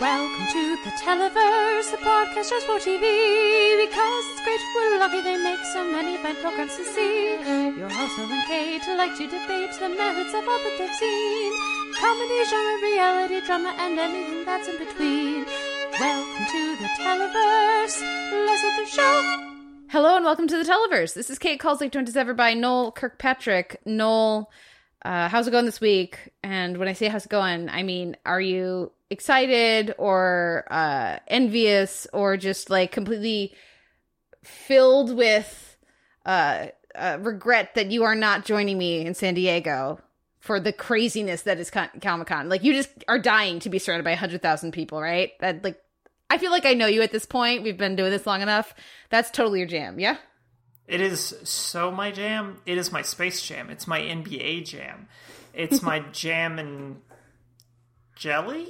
Welcome to the Televerse, the podcast just for TV. Because it's great, we're lucky they make so many fine programs to see. Your hosts Will and Kate like to debate the merits of all that they've seen. Comedy, genre, reality, drama, and anything that's in between. Welcome to the Televerse. Let's the show. Hello and welcome to the Televerse. This is Kate Kulzick, joined as ever by Noel Kirkpatrick. Noel, uh, how's it going this week? And when I say how's it going, I mean, are you excited or uh, envious or just like completely filled with uh, uh, regret that you are not joining me in San Diego for the craziness that is Comic Con? Like, you just are dying to be surrounded by 100,000 people, right? That, like, I feel like I know you at this point. We've been doing this long enough. That's totally your jam, yeah? It is so my jam. It is my space jam. It's my NBA jam. It's my jam and jelly?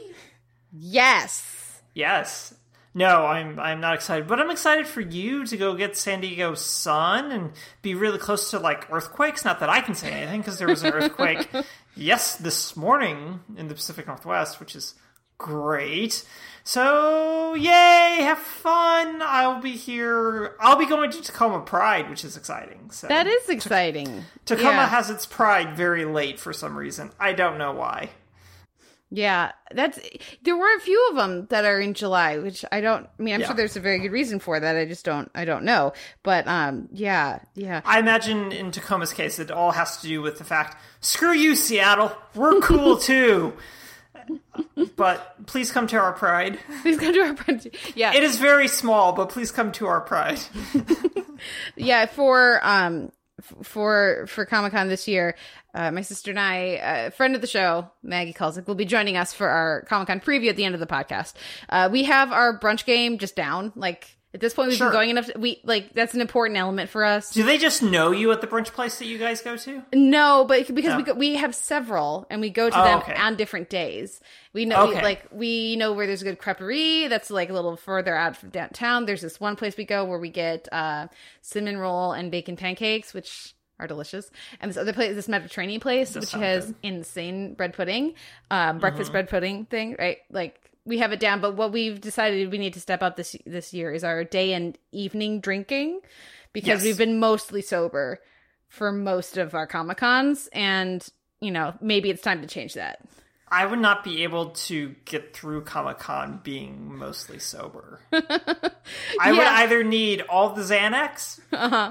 Yes. Yes. No, I'm I'm not excited, but I'm excited for you to go get San Diego sun and be really close to like earthquakes. Not that I can say anything because there was an earthquake, yes, this morning in the Pacific Northwest, which is great. So, yay, have fun. I'll be here. I'll be going to Tacoma Pride, which is exciting. So That is exciting. Tacoma yeah. has its Pride very late for some reason. I don't know why. Yeah, that's there were a few of them that are in July, which I don't. I mean, I'm Yeah. sure there's a very good reason for that. I just don't. I don't know. But um, yeah, yeah. I imagine in Tacoma's case, it all has to do with the fact screw you, Seattle. We're cool too. But please come to our Pride. Please come to our friend. Yeah, It is very small, but please come to our Pride. yeah. For um, for for Comic Con this year, uh, my sister and I, a friend of the show, Maggie Kulzick, will be joining us for our Comic Con preview at the end of the podcast. Uh, we have our brunch game just down. Like at this point, we've Sure. been going enough. we like that's an important element for us. Do they just know you at the brunch place that you guys go to? No, but because we No. go, we have several, and we go to Oh, them okay. on different days. We know, we, like we know where there's a good creperie that's like a little further out from downtown. There's this one place we go where we get uh, cinnamon roll and bacon pancakes, which are delicious. And this other place, this Mediterranean place, Does which has good. Mm-hmm. insane bread pudding, um, breakfast bread pudding thing, right? Like we have it down, but what we've decided we need to step up this this year is our day and evening drinking because Yes. we've been mostly sober for most of our comic cons and you know maybe it's time to change that I would not be able to get through Comic Con being mostly sober. I would Yeah. Uh-huh. either need all the Xanax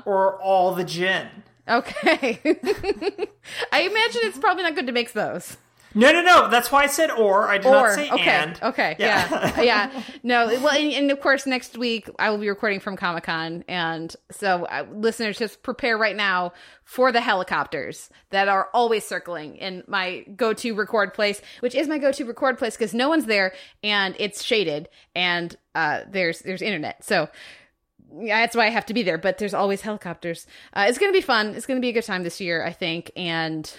or all the gin. okay i imagine it's probably not good to mix those No, no, no. That's why I said or. I did or not say okay and. okay yeah yeah, no well and, and of course next week i will be recording from comic-con and so uh, listeners just prepare right now for the helicopters that are always circling in my go-to record place which is my go-to record place because no one's there and it's shaded and uh there's there's internet so yeah, that's why I have to be there. But there's always helicopters. Uh, it's gonna be fun. It's gonna be a good time this year, I think. And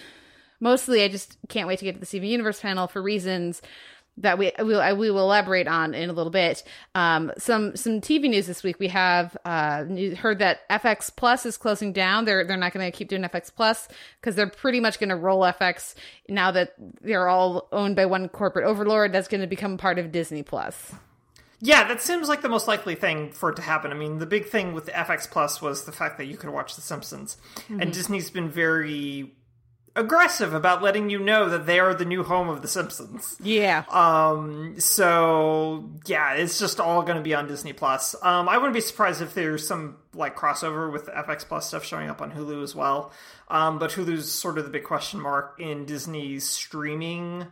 mostly, I just can't wait to get to the Steven Universe panel for reasons that we we will, we will elaborate on in a little bit. Um, some some TV news this week. We have uh, heard that FX Plus is closing down. They're they're not going to keep doing FX Plus because they're pretty much going to roll FX now that they're all owned by one corporate overlord. That's going to become part of Disney Plus. Yeah, that seems like the most likely thing for it to happen. I mean, the big thing with FX Plus was the fact that you could watch The Simpsons. Mm-hmm. And Disney's been very aggressive about letting you know that they are the new home of The Simpsons. Yeah. Um, so yeah, it's just all going to be on Disney Plus. Um, I wouldn't be surprised if there's some like crossover with the FX Plus stuff showing up on Hulu as well. Um, but Hulu's sort of the big question mark in Disney's streaming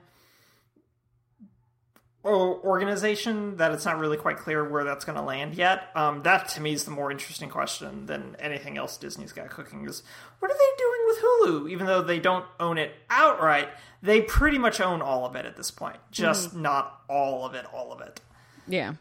organization that it's not really quite clear where that's going to land yet. Um, that to me is the more interesting question than anything else Disney's got cooking. Is what are they doing with Hulu? Even though they don't own it outright, they pretty much own all of it at this point. Just not all of it. All of it. Yeah.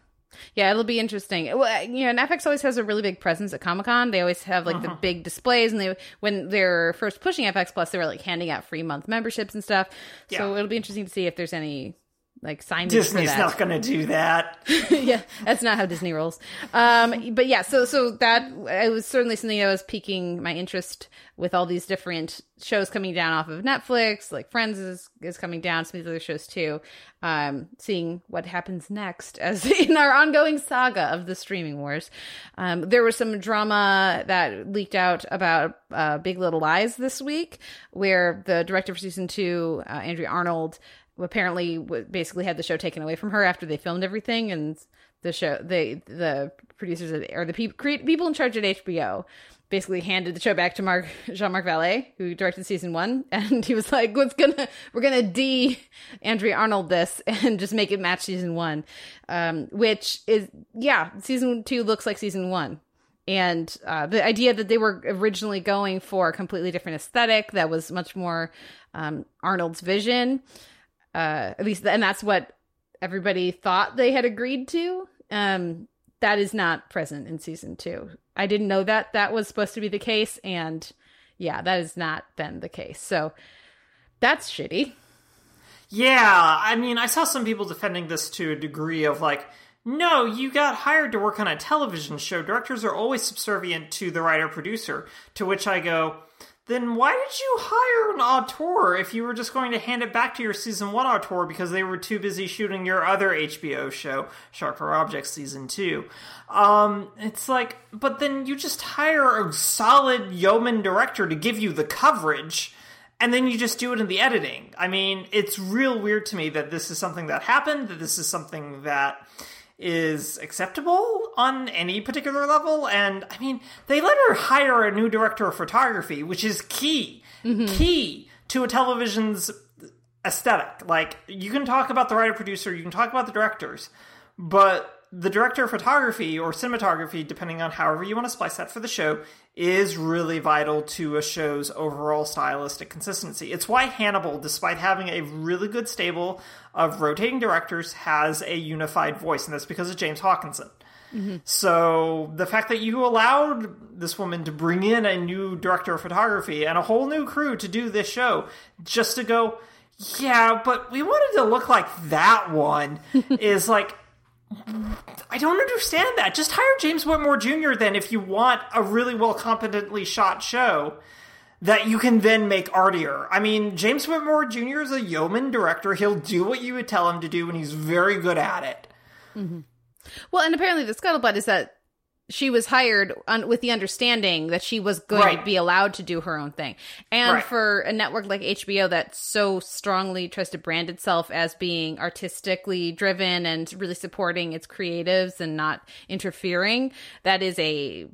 Yeah, it'll be interesting. Well, you know, and FX always has a really big presence at Comic Con. They always have like the big displays, and they when they're first pushing FX Plus, they were like handing out free month memberships and stuff. So it'll be interesting to see if there's any like signage Disney's for that. not going to do that. yeah, that's not how Disney rolls. Um, but yeah, so so that it was certainly something that was piquing my interest with all these different shows coming down off of Netflix, like Friends is is coming down, some of these other shows too. Um, seeing what happens next as in our ongoing saga of the streaming wars. Um, there was some drama that leaked out about uh, Big Little Lies this week, where the director for season two, uh, Andrea Arnold apparently basically had the show taken away from her after they filmed everything and the show they the producers or the pe- cre- people in charge at HBO basically handed the show back to Mark Jean-Marc Vallée who directed season 1 and he was like what's gonna we're gonna de Andrea Arnold this and just make it match season 1 um which is yeah season 2 looks like season 1 and uh, the idea that they were originally going for a completely different aesthetic that was much more um, Arnold's vision uh at least and that's what everybody thought they had agreed to um that is not present in season two i didn't know that that was supposed to be the case and yeah that has not been the case so that's shitty Yeah, I mean, I saw some people defending this to a degree of like, no, you got hired to work on a television show. Directors are always subservient to the writer producer. To which I go, then why did you hire an auteur if you were just going to hand it back to your season one auteur because they were too busy shooting your other HBO show, Shark Sharper Objects season two? Um, it's like, but then you just hire a solid yeoman director to give you the coverage and then you just do it in the editing. I mean, it's real weird to me that this is something that happened, that this is something that is acceptable on any particular level. And I mean, they let her hire a new director of photography, which is key, mm-hmm. key to a television's aesthetic. Like, you can talk about the writer producer, you can talk about the directors, but the director of photography or cinematography, depending on however you want to splice that for the show, is really vital to a show's overall stylistic consistency. It's why Hannibal, despite having a really good stable of rotating directors, has a unified voice, and that's because of James Hawkinson. Mm-hmm. So the fact that you allowed this woman to bring in a new director of photography and a whole new crew to do this show just to go, yeah, but we wanted to look like that one is like I don't understand that. Just hire James Whitmore Jr. then if you want a really well competently shot show that you can then make artier. I mean, James Whitmore Jr. is a yeoman director. He'll do what you would tell him to do, and he's very good at it. Mm-hmm. well and apparently the scuttlebutt is that she was hired on, with the understanding that she was going to be allowed to do her own thing. And Right. for a network like HBO that so strongly tries to brand itself as being artistically driven and really supporting its creatives and not interfering, that is a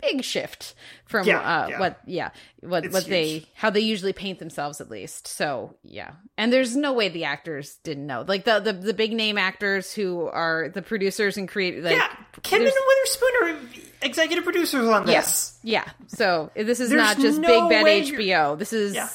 big shift from Yeah, uh, yeah. what yeah what It's what they how they usually paint themselves at least so yeah and there's no way the actors didn't know like the the, the big name actors who are the producers and create like yeah, there's- and Witherspoon are executive producers on this. Yes. Yeah. So this is not just no big bad HBO. This is Yeah.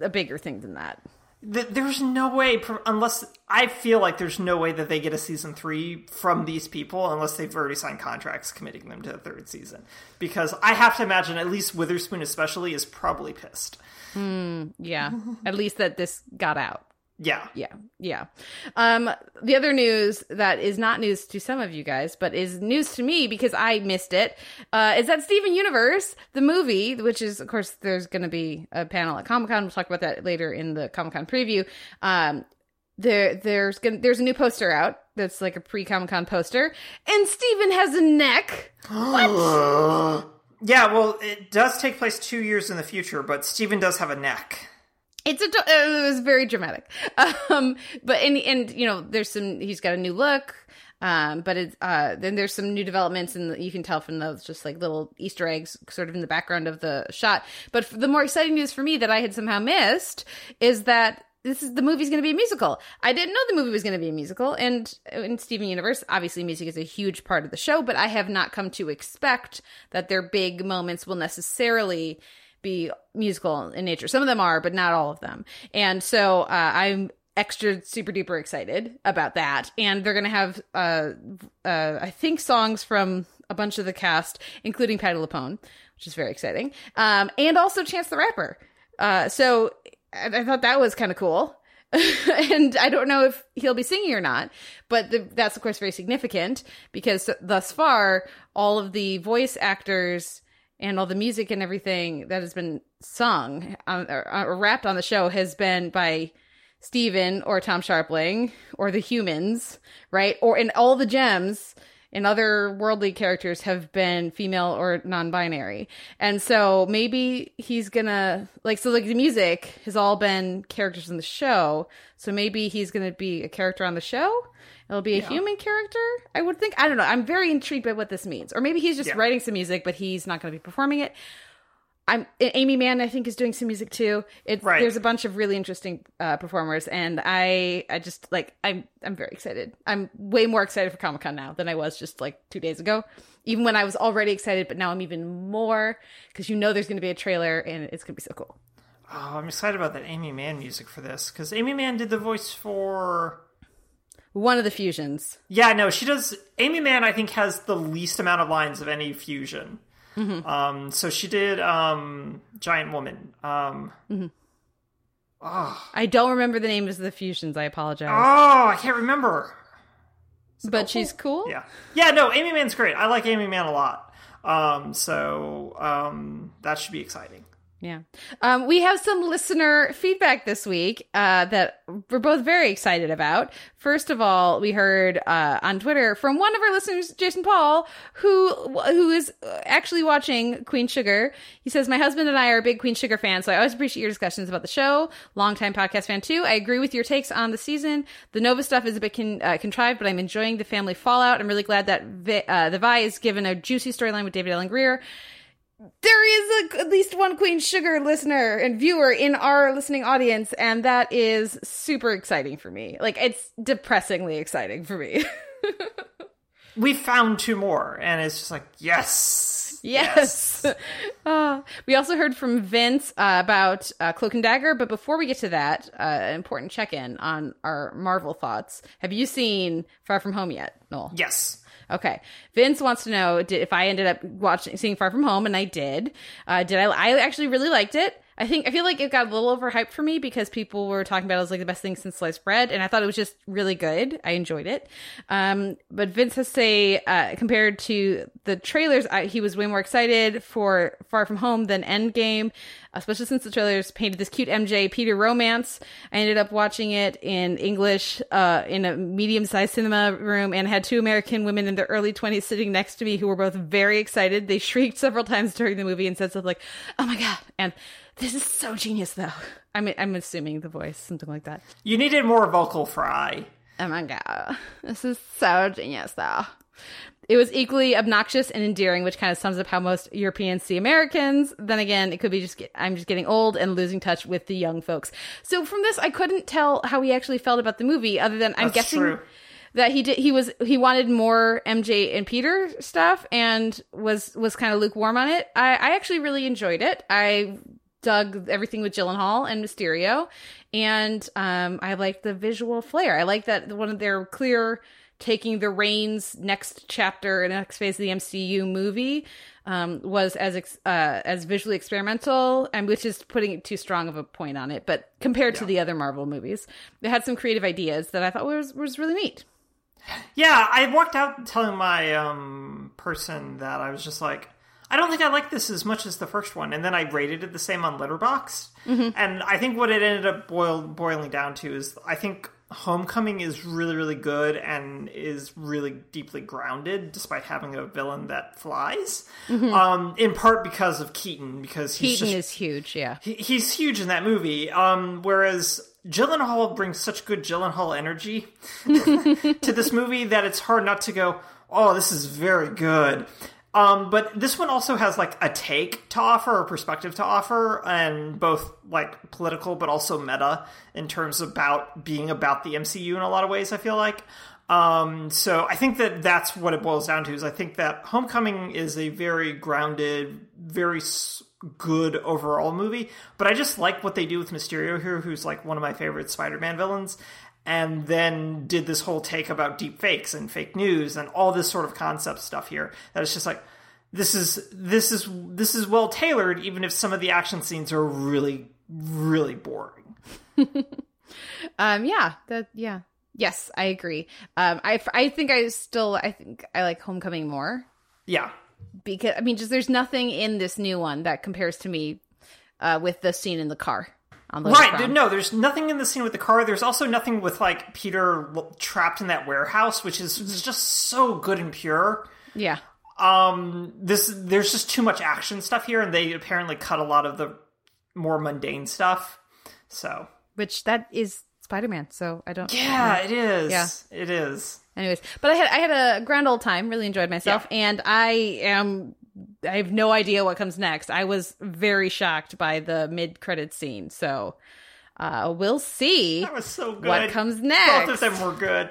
a bigger thing than that. Th- There's no way, unless I feel like there's no way that they get a season three from these people unless they've already signed contracts committing them to a third season. Because I have to imagine, at least Witherspoon especially, is probably pissed. Hmm, yeah. At least that this got out. Yeah. Yeah. Yeah. Um the other news that is not news to some of you guys, but is news to me because I missed it, uh, is that Steven Universe, the movie, which is of course there's gonna be a panel at Comic Con. We'll talk about that later in the Comic Con preview. Um there there's gonna there's a new poster out that's like a pre Comic Con poster, and Steven has a neck. what? Yeah, well, it does take place two years in the future, but Steven does have a neck. It's a it was very dramatic. Um, but and and you know, there's some. He's got a new look. Um, but it's uh, then there's some new developments, and you can tell from those just like little Easter eggs, sort of in the background of the shot. But the more exciting news for me that I had somehow missed is that this is the movie's going to be a musical. I didn't know the movie was going to be a musical, and in Steven Universe, obviously, music is a huge part of the show. But I have not come to expect that their big moments will necessarily be musical in nature. Some of them are, but not all of them. And so uh, I'm extra super duper excited about that. And they're going to have, uh, uh, I think, songs from a bunch of the cast, including Patti LuPone, which is very exciting, um, and also Chance the Rapper. Uh, so I, I thought that was kind of cool. and I don't know if he'll be singing or not, but the, that's of course very significant because thus far all of the voice actors and all the music and everything that has been sung um, or, or rapped on the show has been by Steven or Tom Scharpling or the humans, right? Or in all the gems and other worldly characters have been female or non-binary. And so maybe he's gonna like so like the music has all been characters in the show. So maybe he's gonna be a character on the show. It'll be a Yeah. human character, I would think. I don't know. I'm very intrigued by what this means. Or maybe he's just Yeah. writing some music, but he's not going to be performing it. I'm Aimee Mann. I think is doing some music too. It's Right. there's a bunch of really interesting uh, performers, and I I just like I'm I'm very excited. I'm way more excited for Comic Con now than I was just like two days ago. Even when I was already excited, but now I'm even more because you know there's going to be a trailer and it's going to be so cool. Oh, I'm excited about that Aimee Mann music for this because Aimee Mann did the voice for. One of the fusions. Yeah, no, she does. Aimee Mann, I think, has the least amount of lines of any fusion. Mm-hmm. Um, so she did um, Giant Woman. Um, I don't remember the names of the fusions. I apologize, oh, I can't remember. but she's cool. Yeah, yeah, no, Aimee Mann's great. I like Aimee Mann a lot. Um, so um, that should be exciting. Yeah. Um, we have some listener feedback this week uh, that we're both very excited about. First of all, we heard uh, on Twitter from one of our listeners, Jason Paul, who who is actually watching Queen Sugar. He says, "My husband and I are big Queen Sugar fans, so I always appreciate your discussions about the show. Longtime podcast fan too. I agree with your takes on the season. The Nova stuff is a bit con- uh, contrived, but I'm enjoying the family fallout. I'm really glad that Vi- uh, the Vi is given a juicy storyline with David Alan Grier." There is a, at least one Queen Sugar listener and viewer in our listening audience, and that is super exciting for me. Like, it's depressingly exciting for me. We found two more, and it's just like yes, yes. Uh, we also heard from Vince uh, about uh, Cloak and Dagger, but before we get to that, uh, an important check in on our Marvel thoughts. Have you seen Far From Home yet, Noel? yes. Okay. Vince wants to know did, if I ended up watching seeing Far From Home, and I did. Uh, did I? I actually really liked it. I think I feel like it got a little overhyped for me because people were talking about it as like the best thing since sliced bread, and I thought it was just really good. I enjoyed it. Um, but Vince has say uh, compared to the trailers, I, he was way more excited for Far From Home than Endgame, especially since the trailers painted this cute MJ Peter romance. I ended up watching it in English uh, in a medium sized cinema room and had two American women in their early 20s sitting next to me who were both very excited. They shrieked several times during the movie and said stuff like, oh my God. And this is so genius, though. I mean, I'm assuming the voice, something like that. You needed more vocal fry. Oh my God. This is so genius, though. It was equally obnoxious and endearing, which kind of sums up how most Europeans see Americans. Then again, it could be just get, I'm just getting old and losing touch with the young folks. So from this, I couldn't tell how he actually felt about the movie, other than I'm That's guessing true. that he did. He was he wanted more MJ and Peter stuff, and was was kind of lukewarm on it. I, I actually really enjoyed it. I dug everything with Gyllenhaal and Mysterio, and um, I liked the visual flair. I like that one of their clear taking the reins next chapter and next phase of the MCU movie um, was as ex- uh, as visually experimental, and which is putting too strong of a point on it. But compared to the other Marvel movies, they had some creative ideas that I thought was was really neat. Yeah, I walked out telling my um, person that I was just like, I don't think I like this as much as the first one, and then I rated it the same on Letterboxd. And I think what it ended up boil, boiling down to is I think Homecoming is really, really good and is really deeply grounded, despite having a villain that flies. Um, in part because of Keaton, because he's Keaton just is huge, yeah. he- he's huge in that movie. Um, whereas Gyllenhaal brings such good Gyllenhaal energy to this movie that it's hard not to go, "Oh, this is very good." Um, but this one also has like a take to offer, a perspective to offer, and both like political but also meta in terms about being about the MCU in a lot of ways. I feel like. Um, so I think that that's what it boils down to. Is I think that Homecoming is a very grounded, very good overall movie. But I just like what they do with Mysterio here, who's like one of my favorite Spider-Man villains. And then did this whole take about deep fakes and fake news and all this sort of concept stuff here. That it's just like this is this is this is well tailored, even if some of the action scenes are really really boring. Um, yeah, that yeah, yes, I agree. Um, I I think I still I think I like Homecoming more Yeah. because I mean, just there's nothing in this new one that compares to me uh, with the scene in the car Right. No, there's nothing in the scene with the car. There's also nothing with like Peter trapped in that warehouse, which is just so good and pure. Yeah, Um, this there's just too much action stuff here, and they apparently cut a lot of the more mundane stuff. So which that is Spider Man. So I don't. yeah, it is. Yeah. it is. Anyways, but I had I had a grand old time. Really enjoyed myself, and I am. I have no idea what comes next. I was very shocked by the mid credit scene. So uh, we'll see That was so good. what comes next. Both of them were good.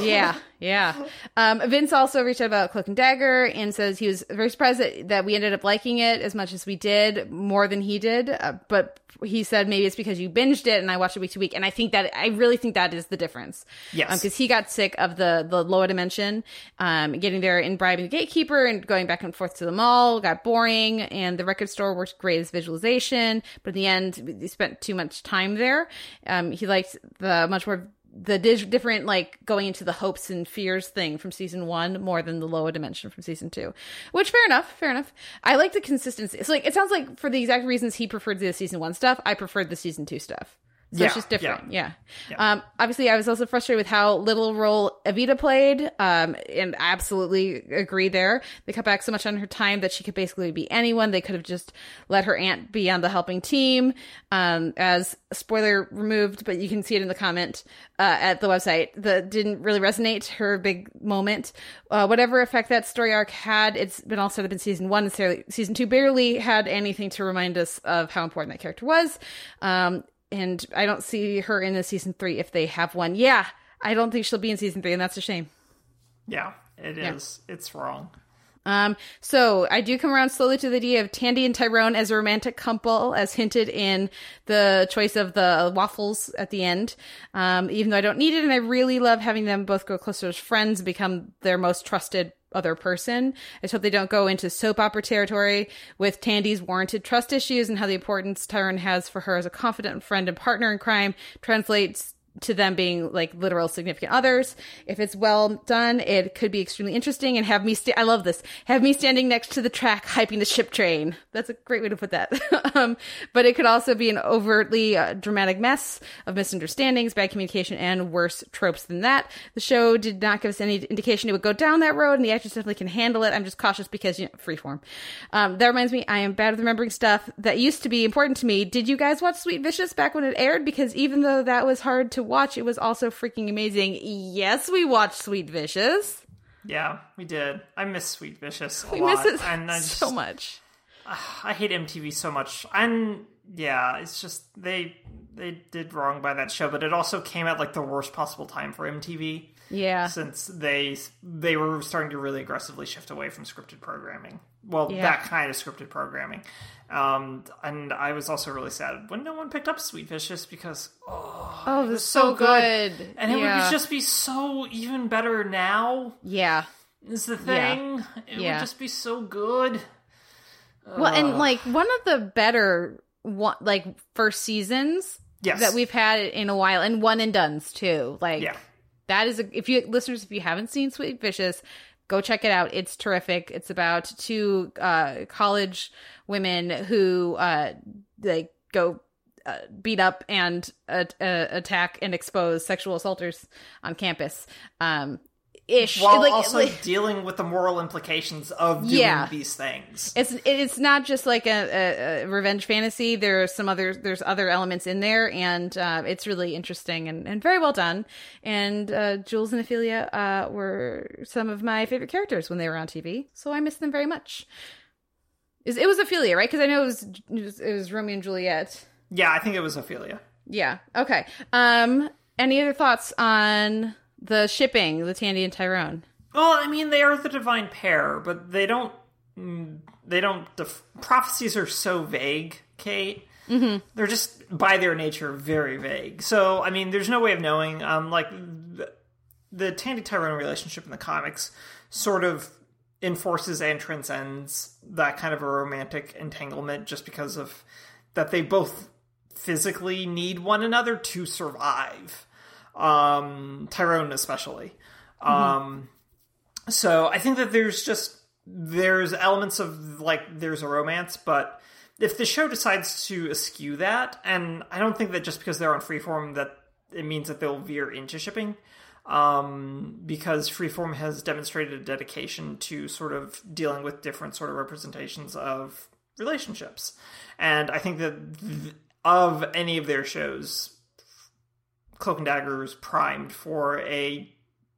yeah, yeah. Um, Vince also reached out about Cloak and Dagger and says he was very surprised that, that we ended up liking it as much as we did, more than he did. Uh, but he said maybe it's because you binged it and I watched it week to week. And I think that I really think that is the difference. Yes. because he got sick of the the lower dimension, um, getting there and bribing the gatekeeper and going back and forth to the mall got boring. And the record store worked great as visualization, but in the end, he spent too much time there. Um, he liked the much more the di- different like going into the hopes and fears thing from season one more than the lower dimension from season two which fair enough fair enough. I like the consistency. It's like it sounds like for the exact reasons he preferred the season one stuff i preferred the season two stuff so Yeah, it's just different yeah. Yeah. um obviously i was also frustrated with how little role evita played um and I absolutely agree there. They cut back so much on her time that she could basically be anyone. They could have just let her aunt be on the helping team um as spoiler removed but you can see it in the comment uh, at the website that didn't really resonate her big moment. Uh, whatever effect that story arc had it's been all set up in season one and season two barely had anything to remind us of how important that character was. Um and I don't see her in the season three if they have one. Yeah, I don't think she'll be in season three, and that's a shame. Yeah, it is. It's wrong. Um, so I do come around slowly to the idea of Tandy and Tyrone as a romantic couple, as hinted in the choice of the waffles at the end. Um, even though I don't need it, and I really love having them both go closer as friends, become their most trusted other person. I just hope they don't go into soap opera territory with Tandy's warranted trust issues and how the importance Tyrone has for her as a confident friend and partner in crime translates to them being like literal significant others. If it's well done, it could be extremely interesting and have me I love this. Have me standing next to the track hyping the ship train. That's a great way to put that. um, but it could also be an overtly uh, dramatic mess of misunderstandings, bad communication, and worse tropes than that. The show did not give us any indication it would go down that road, and the actors definitely can handle it. I'm just cautious because, you know, freeform. Um, that reminds me, I am bad with remembering stuff that used to be important to me. Did you guys watch Sweet Vicious back when it aired? Because even though that was hard to watch, it was also freaking amazing. Yes, we watched Sweet Vicious. Yeah, we did. I miss Sweet Vicious a We lot, miss it and I just, so much. Ah, I hate MTV so much. And yeah, it's just they they did wrong by that show, but it also came at like the worst possible time for MTV Yeah. since they they were starting to really aggressively shift away from scripted programming. Well, Yeah. that kind of scripted programming. Um, and I was also really sad when no one picked up Sweet Vicious because oh, Oh, it was so, good. good. and it would just be so even better now. yeah. Is the thing? It Yeah. would just be so good. Well, and like one of the better one like first seasons Yes, that we've had in a while, and one and duns too. Like Yeah. that is a, if you listeners, if you haven't seen Sweet Vicious, go check it out. It's terrific. It's about two uh, college women who uh, like go. Uh, beat up and uh, uh, attack and expose sexual assaulters on campus. Um, ish. while Like- also like- dealing with the moral implications of doing Yeah. these things. It's it's not just like a, a, a revenge fantasy. There are some other there's other elements in there, and uh, it's really interesting and, and very well done. And uh, Jules and Ophelia uh, were some of my favorite characters when they were on TV, so I miss them very much. Is it was Ophelia, right? Because I know it was, it was it was Romeo and Juliet. Yeah, I think it was Ophelia. Yeah. Okay. Um. Any other thoughts on the shipping, the Tandy and Tyrone? Well, I mean, they are the divine pair, but they don't. They don't. Def- prophecies are so vague, Kate. Mm-hmm. They're just by their nature very vague. So, I mean, there's no way of knowing. Um, like the, the Tandy Tyrone relationship in the comics sort of enforces and transcends that kind of a romantic entanglement, just because of that they both physically need one another to survive. Um, Tyrone especially. Um, so I think that there's just there's elements of like there's a romance, but if the show decides to eschew that, and I don't think that just because they're on freeform that it means that they'll veer into shipping, um, because freeform has demonstrated a dedication to sort of dealing with different sort of representations of relationships, and I think that th- of any of their shows, Cloak and Dagger is primed for a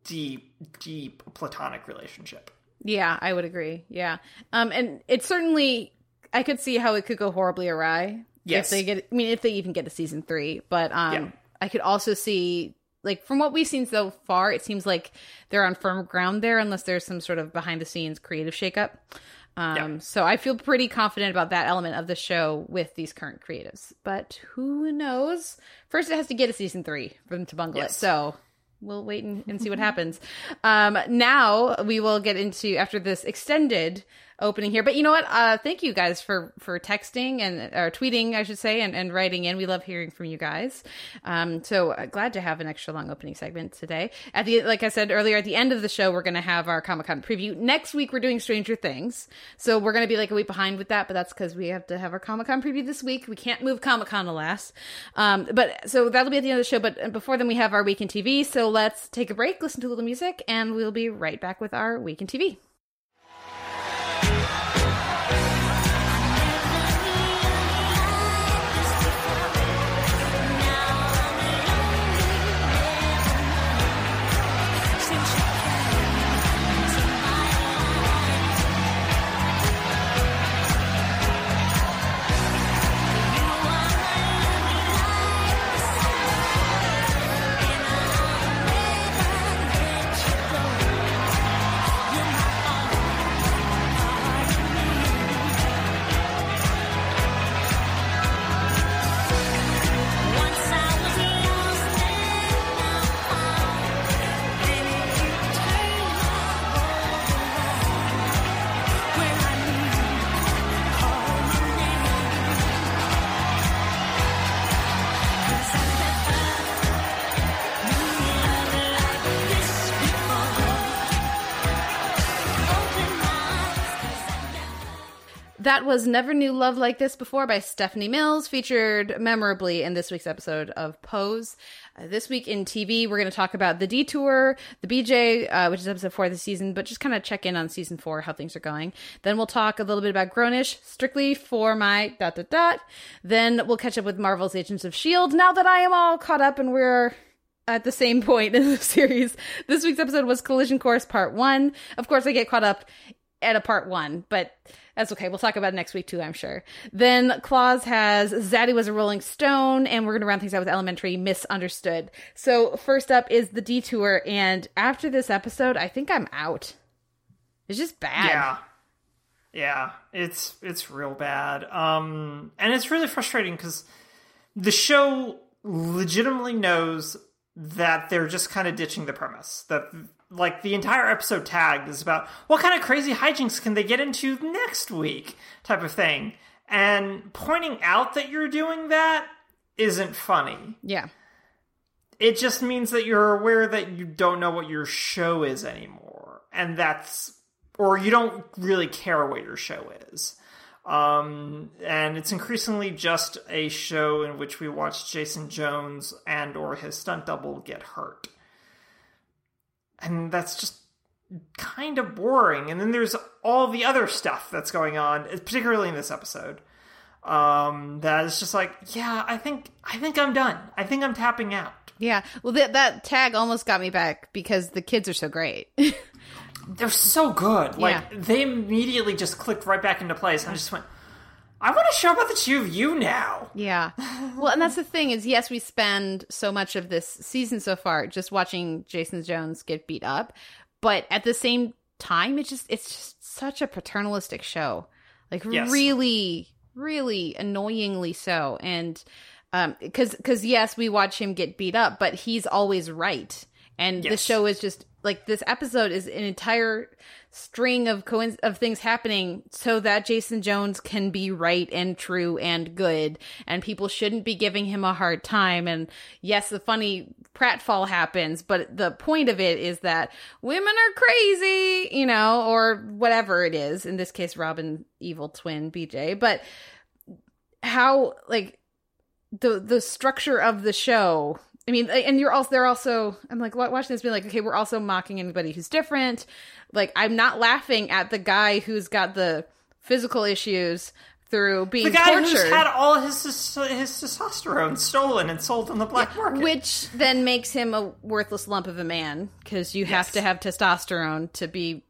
deep, deep platonic relationship. Yeah, I would agree. Yeah. Um and it certainly I could see how it could go horribly awry. Yes. If they get I mean if they even get to season 3, but um Yeah. I could also see like from what we've seen so far, it seems like they're on firm ground there unless there's some sort of behind the scenes creative shakeup. Um Yeah. so I feel pretty confident about that element of the show with these current creatives. But who knows? First it has to get a season 3 for them to bungle it. So we'll wait and, and see what happens. Um, now we will get into after this extended opening here. But you know what? Uh, thank you guys for for texting and or tweeting, I should say, and, and writing in. We love hearing from you guys. Um, so uh, glad to have an extra long opening segment today. At the like I said earlier, at the end of the show, we're to have our Comic Con preview. Next week, we're doing Stranger Things, so we're to be like a week behind with that. But that's because we have to have our Comic Con preview this week. We can't move Comic Con alas. Um, but so that'll be at the end of the show. But before then, we have our week in TV. So let's take a break, listen to a little music, and we'll be right back with our week in TV. That was Never Knew Love Like This Before by Stephanie Mills, featured memorably in this week's episode of Pose. Uh, this week in TV, we're going to talk about The Detour, The BJ, uh, which is episode four of the season, but just kind of check in on season four, how things are going. Then we'll talk a little bit about Grownish, strictly for my dot dot dot. Then we'll catch up with Marvel's Agents of S.H.I.E.L.D. Now that I am all caught up and we're at the same point in the series. This week's episode was Collision Course Part 1. Of course, I get caught up at a Part 1, but that's okay. We'll talk about it next week too, I'm sure. Then Claus has Zaddy was a Rolling Stone, and we're going to round things out with Elementary Misunderstood. So, first up is The Detour, and after this episode, I think I'm out. It's just bad. Yeah. Yeah, it's it's real bad. Um and it's really frustrating cuz the show legitimately knows that they're just kind of ditching the premise. That like the entire episode tagged is about what kind of crazy hijinks can they get into next week type of thing. And pointing out that you're doing that isn't funny. Yeah. It just means that you're aware that you don't know what your show is anymore. And that's or you don't really care what your show is. Um, and it's increasingly just a show in which we watch Jason Jones and or his stunt double get hurt. And that's just kind of boring. And then there's all the other stuff that's going on, particularly in this episode. Um, that is just like, yeah, I think I think I'm done. I think I'm tapping out. Yeah. Well, that, that tag almost got me back because the kids are so great. They're so good. Like Yeah. they immediately just clicked right back into place. And I just went, I want to show about the two of you now. Yeah. Well, and that's the thing is, yes, we spend so much of this season so far just watching Jason Jones get beat up, but at the same time, it's just it's just such a paternalistic show, like Yes. really, really annoyingly so, and um, because because yes, we watch him get beat up, but he's always right. And the show is just like this episode is an entire string of coinc- of things happening so that Jason Jones can be right and true and good. And people shouldn't be giving him a hard time. And yes the funny pratfall happens but the point of it is that women are crazy you know or whatever it is. In this case Robin evil twin BJ but how like the the structure of the show I mean, and you're also they're also I'm like watching this being like, okay, we're also mocking anybody who's different. Like I'm not laughing at the guy who's got the physical issues through being The guy tortured, who's had all his his testosterone stolen and sold on the black market. which then makes him a worthless lump of a man because you have to have testosterone to be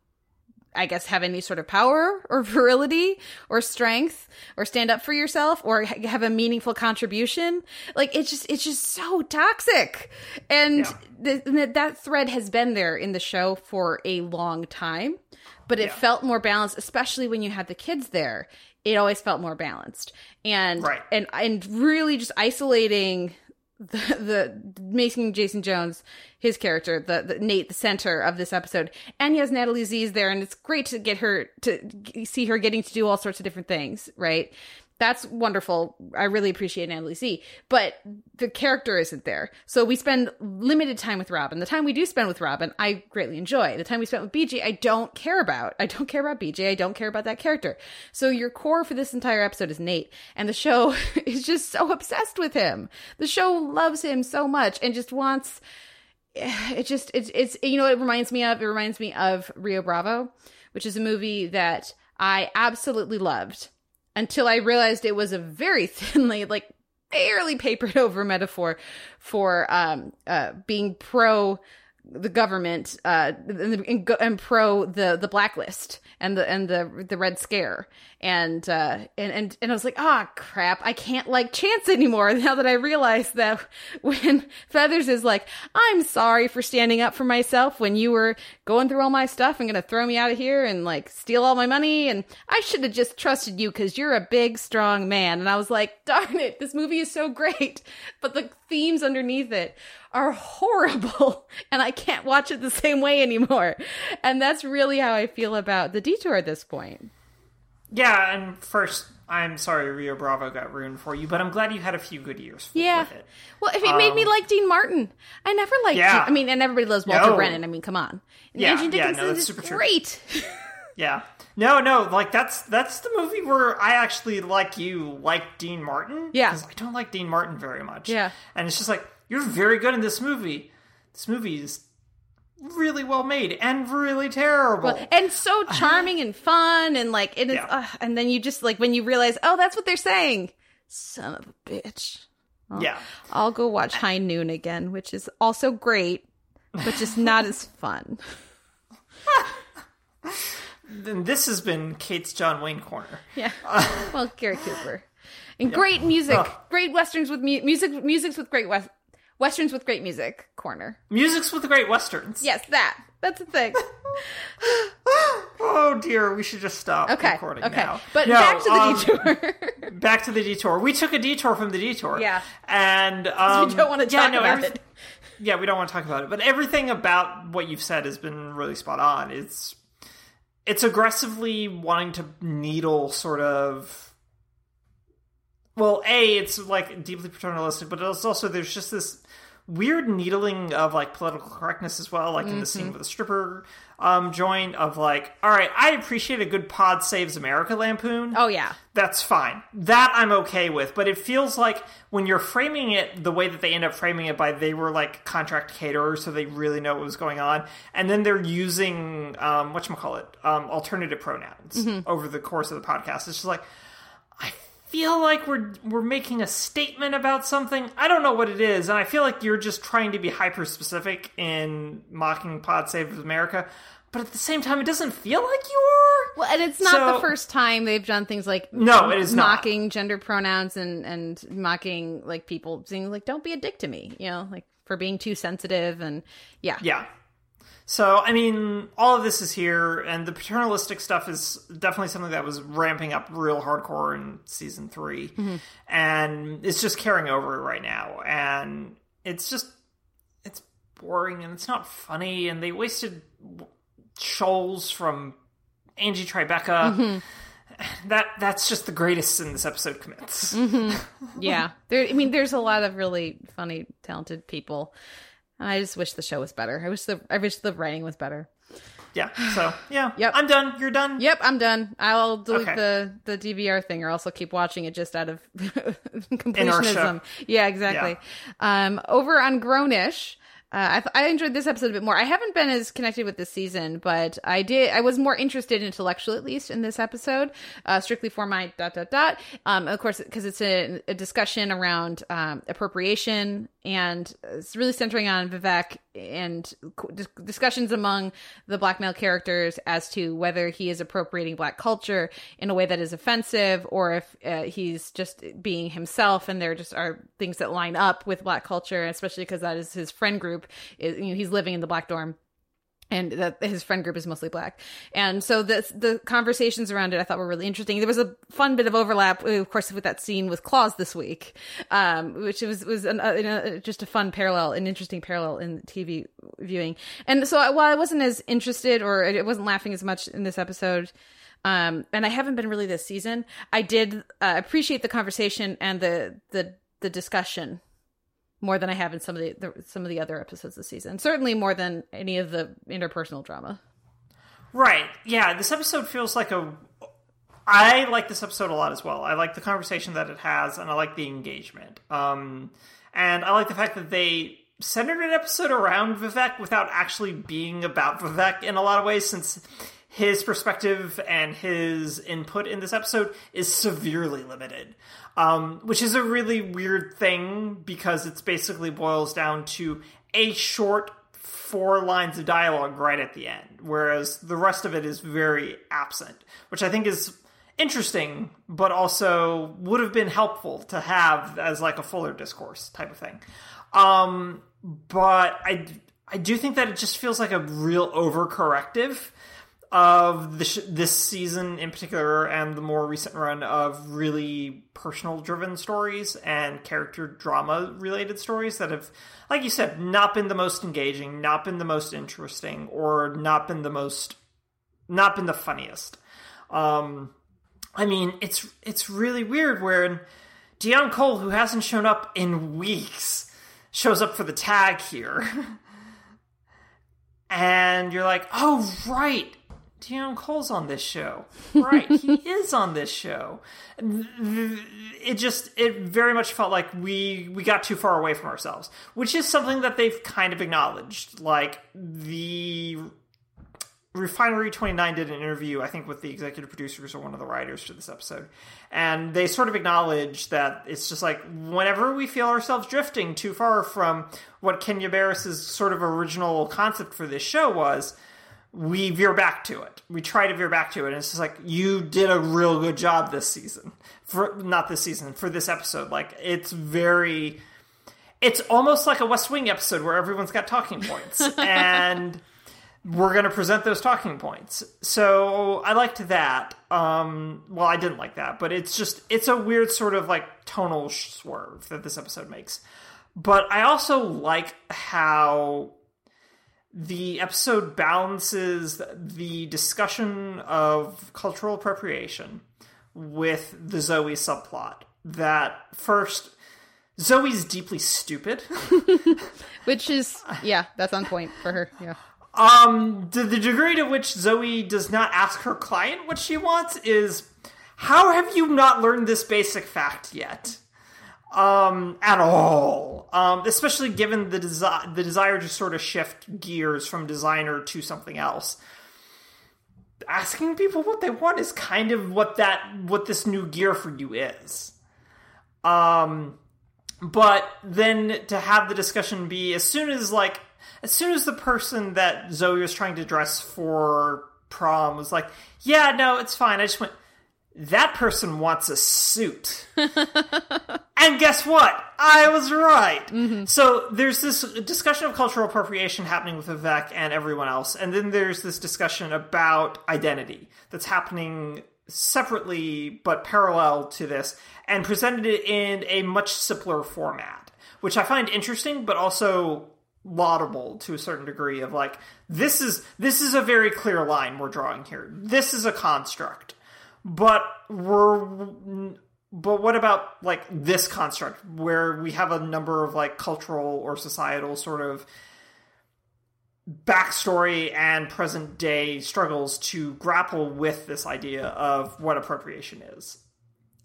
I guess have any sort of power or virility or strength or stand up for yourself or have a meaningful contribution. Like it's just it's just so toxic. And Yeah. th- th- that thread has been there in the show for a long time, but it Yeah. felt more balanced especially when you had the kids there. It always felt more balanced. And Right. and and really just isolating the, the making Jason Jones his character, the, the Nate, the center of this episode, and he has Natalie Zea's there, and it's great to get her to see her getting to do all sorts of different things, right? That's wonderful. I really appreciate Natalie Zea, but the character isn't there. So we spend limited time with Robin. The time we do spend with Robin, I greatly enjoy. The time we spent with BJ, I don't care about. I don't care about BJ. I don't care about that character. So your core for this entire episode is Nate, and the show is just so obsessed with him. The show loves him so much and just wants it just it's it's you know it reminds me of it reminds me of rio bravo which is a movie that i absolutely loved until i realized it was a very thinly like barely papered over metaphor for um uh being pro the government uh and, and, pro the the blacklist and the and the the red scare. And uh and and, and I was like ah crap. I can't like chance anymore now that I realize that when Feathers is like I'm sorry for standing up for myself when you were going through all my stuff and gonna throw me out of here and like steal all my money and I should have just trusted you because you're a big strong man and I was like darn it. This movie is so great. But the themes underneath it are horrible and I can't watch it the same way anymore. And that's really how I feel about the detour at this point. yeah, and first, I'm sorry Rio Bravo got ruined for you, but I'm glad you had a few good years Yeah. with it. Well, if it made me Um, like Dean Martin, I never liked. Yeah. Dean- I mean, and everybody loves Walter No. Brennan. I mean, come on. And Yeah, Angie yeah, no, Dickinson that's is super true. great. Yeah. No, no, like that's that's the movie where I actually like you like Dean Martin. Yeah. Because I don't like Dean Martin very much. Yeah. And it's just like, you're very good in this movie. This movie is really well made and really terrible. and so charming and fun and like it is. Yeah. Uh, and then you just like when you realize, oh, that's what they're saying. Son of a bitch. yeah. I'll go watch High Noon again, which is also great, but just not as fun. Then this has been Kate's John Wayne Corner. Yeah. well, Gary Cooper. And great music. Oh. Great westerns with mu- music musics with great west- westerns with great music corner. Music's with Great Westerns. Yes, that. That's the thing. Oh dear, we should just stop Okay. recording Okay. now. But No, back to the um, detour. back to the detour. We took a detour from the detour. Yeah. And um, we don't want to yeah, talk no, about it. yeah, we don't want to talk about it, but everything about what you've said has been really spot on. It's it's aggressively wanting to needle sort of well, a it's like deeply paternalistic, but it's also there's just this weird needling of like political correctness as well, like in the Mm-hmm. scene with the stripper um joint of like, all right, I appreciate a good Pod Save America lampoon Oh yeah. that's fine. That I'm okay with. But it feels like when you're framing it the way that they end up framing it by they were like contract caterers, so they really know what was going on, and then they're using um, what you call it um, alternative pronouns over the course of the podcast. It's just like feel like we're we're making a statement about something. I don't know what it is, and I feel like you're just trying to be hyper specific in mocking Pod Save America. But at the same time, it doesn't feel like you are. Well, and it's not So- the first time they've done things like No, it is not. mocking gender pronouns and and mocking like people saying like don't be a dick to me, you know, like for being too sensitive and yeah. Yeah. So, I mean, all of this is here, and the paternalistic stuff is definitely something that was ramping up real hardcore in season 3 mm-hmm. and it's just carrying over right now. And it's just, it's boring and it's not funny, and they wasted shoals from Angie Tribeca. Mm-hmm. That that's just the greatest sin this episode commits. Mm-hmm. yeah. There I mean there's a lot of really funny, talented people. And I just wish the show was better. I wish the I wish the writing was better. Yeah. So yeah. Yep. I'm done. You're done. Yep, I'm done. I'll delete Okay. the the DVR thing, or also keep watching it just out of completionism. Yeah, exactly. Um, over on Grownish. Uh, I, I enjoyed this episode a bit more. I haven't been as connected with this season, but I did. I was more interested intellectually, at least, in this episode, uh, strictly for my dot dot dot. Um, of course, because it's a, a discussion around um, appropriation, and it's really centering on Vivek and dis- discussions among the black male characters as to whether he is appropriating black culture in a way that is offensive or if uh, he's just being himself and there just are things that line up with black culture especially because that is his friend group is you know he's living in the black dorm and that his friend group is mostly black. And so the the conversations around it I thought were really interesting. There was a fun bit of overlap, of course, with that scene with Claws this week, um, which was was an, uh, know, just a fun parallel, an interesting parallel in TV viewing. And so while I wasn't as interested or I wasn't laughing as much in this episode. Um, and I haven't been really this season. I did uh, appreciate the conversation and the the the discussion more than I have in some of the, the some of the other episodes this season. Certainly more than any of the interpersonal drama. Right. Yeah, this episode feels like a I like this episode a lot as well. I like the conversation that it has and I like the engagement. Um and I like the fact that they centered an episode around Vivek without actually being about Vivek in a lot of ways since his perspective and his input in this episode is severely limited. Um, which is a really weird thing because it's basically boils down to a short four lines of dialogue right at the end, whereas the rest of it is very absent, which I think is interesting, but also would have been helpful to have as like a fuller discourse type of thing. Um, but I, I do think that it just feels like a real overcorrective of the sh- this season in particular and the more recent run of really personal driven stories and character drama related stories that have like you said not been the most engaging not been the most interesting or not been the most not been the funniest. Um i mean it's it's really weird where Dion Cole who hasn't shown up in weeks shows up for the tag here. And you're like oh right Dion Cole's on this show. Right, he is on this show. It just it very much felt like we we got too far away from ourselves, which is something that they've kind of acknowledged. Like the Refinery 29 did an interview, I think, with the executive producers or one of the writers for this episode. And they sort of acknowledge that it's just like whenever we feel ourselves drifting too far from what Kenya Barris's sort of original concept for this show was, we veer back to it. We try to veer back to it. And it's just like, you did a real good job this season. For not this season, for this episode. Like, it's very. It's almost like a West Wing episode where everyone's got talking points. and we're going to present those talking points. So I liked that. Um, well, I didn't like that, but it's just, it's a weird sort of like tonal swerve that this episode makes. But I also like how the episode balances the discussion of cultural appropriation with the Zoe subplot. That first, Zoe's deeply stupid. Which is yeah, that's on point for her. Yeah. Um, to the degree to which Zoe does not ask her client what she wants is, how have you not learned this basic fact yet? Um, at all. Um, especially given the desi- the desire to sort of shift gears from designer to something else. Asking people what they want is kind of what that what this new gear for you is. Um, but then to have the discussion be as soon as like as soon as the person that Zoe was trying to dress for prom was like, yeah, no, it's fine. I just went, that person wants a suit. and guess what? I was right. Mm-hmm. So there's this discussion of cultural appropriation happening with Vivek and everyone else. And then there's this discussion about identity that's happening separately but parallel to this and presented it in a much simpler format, which I find interesting, but also laudable to a certain degree of like this is this is a very clear line we're drawing here. This is a construct. But we're but what about like this construct where we have a number of like cultural or societal sort of backstory and present day struggles to grapple with this idea of what appropriation is.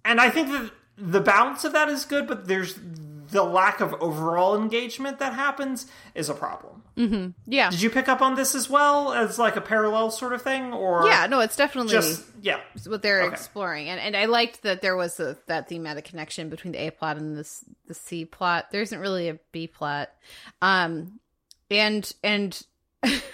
And I think that the balance of that is good, but there's the lack of overall engagement that happens is a problem. Yeah. Did you pick up on this as well as like a parallel sort of thing or Yeah, no, it's definitely just yeah. what they're Okay. exploring, and and I liked that there was a, that thematic connection between the A plot and this the C plot. There isn't really a B plot, um, and and.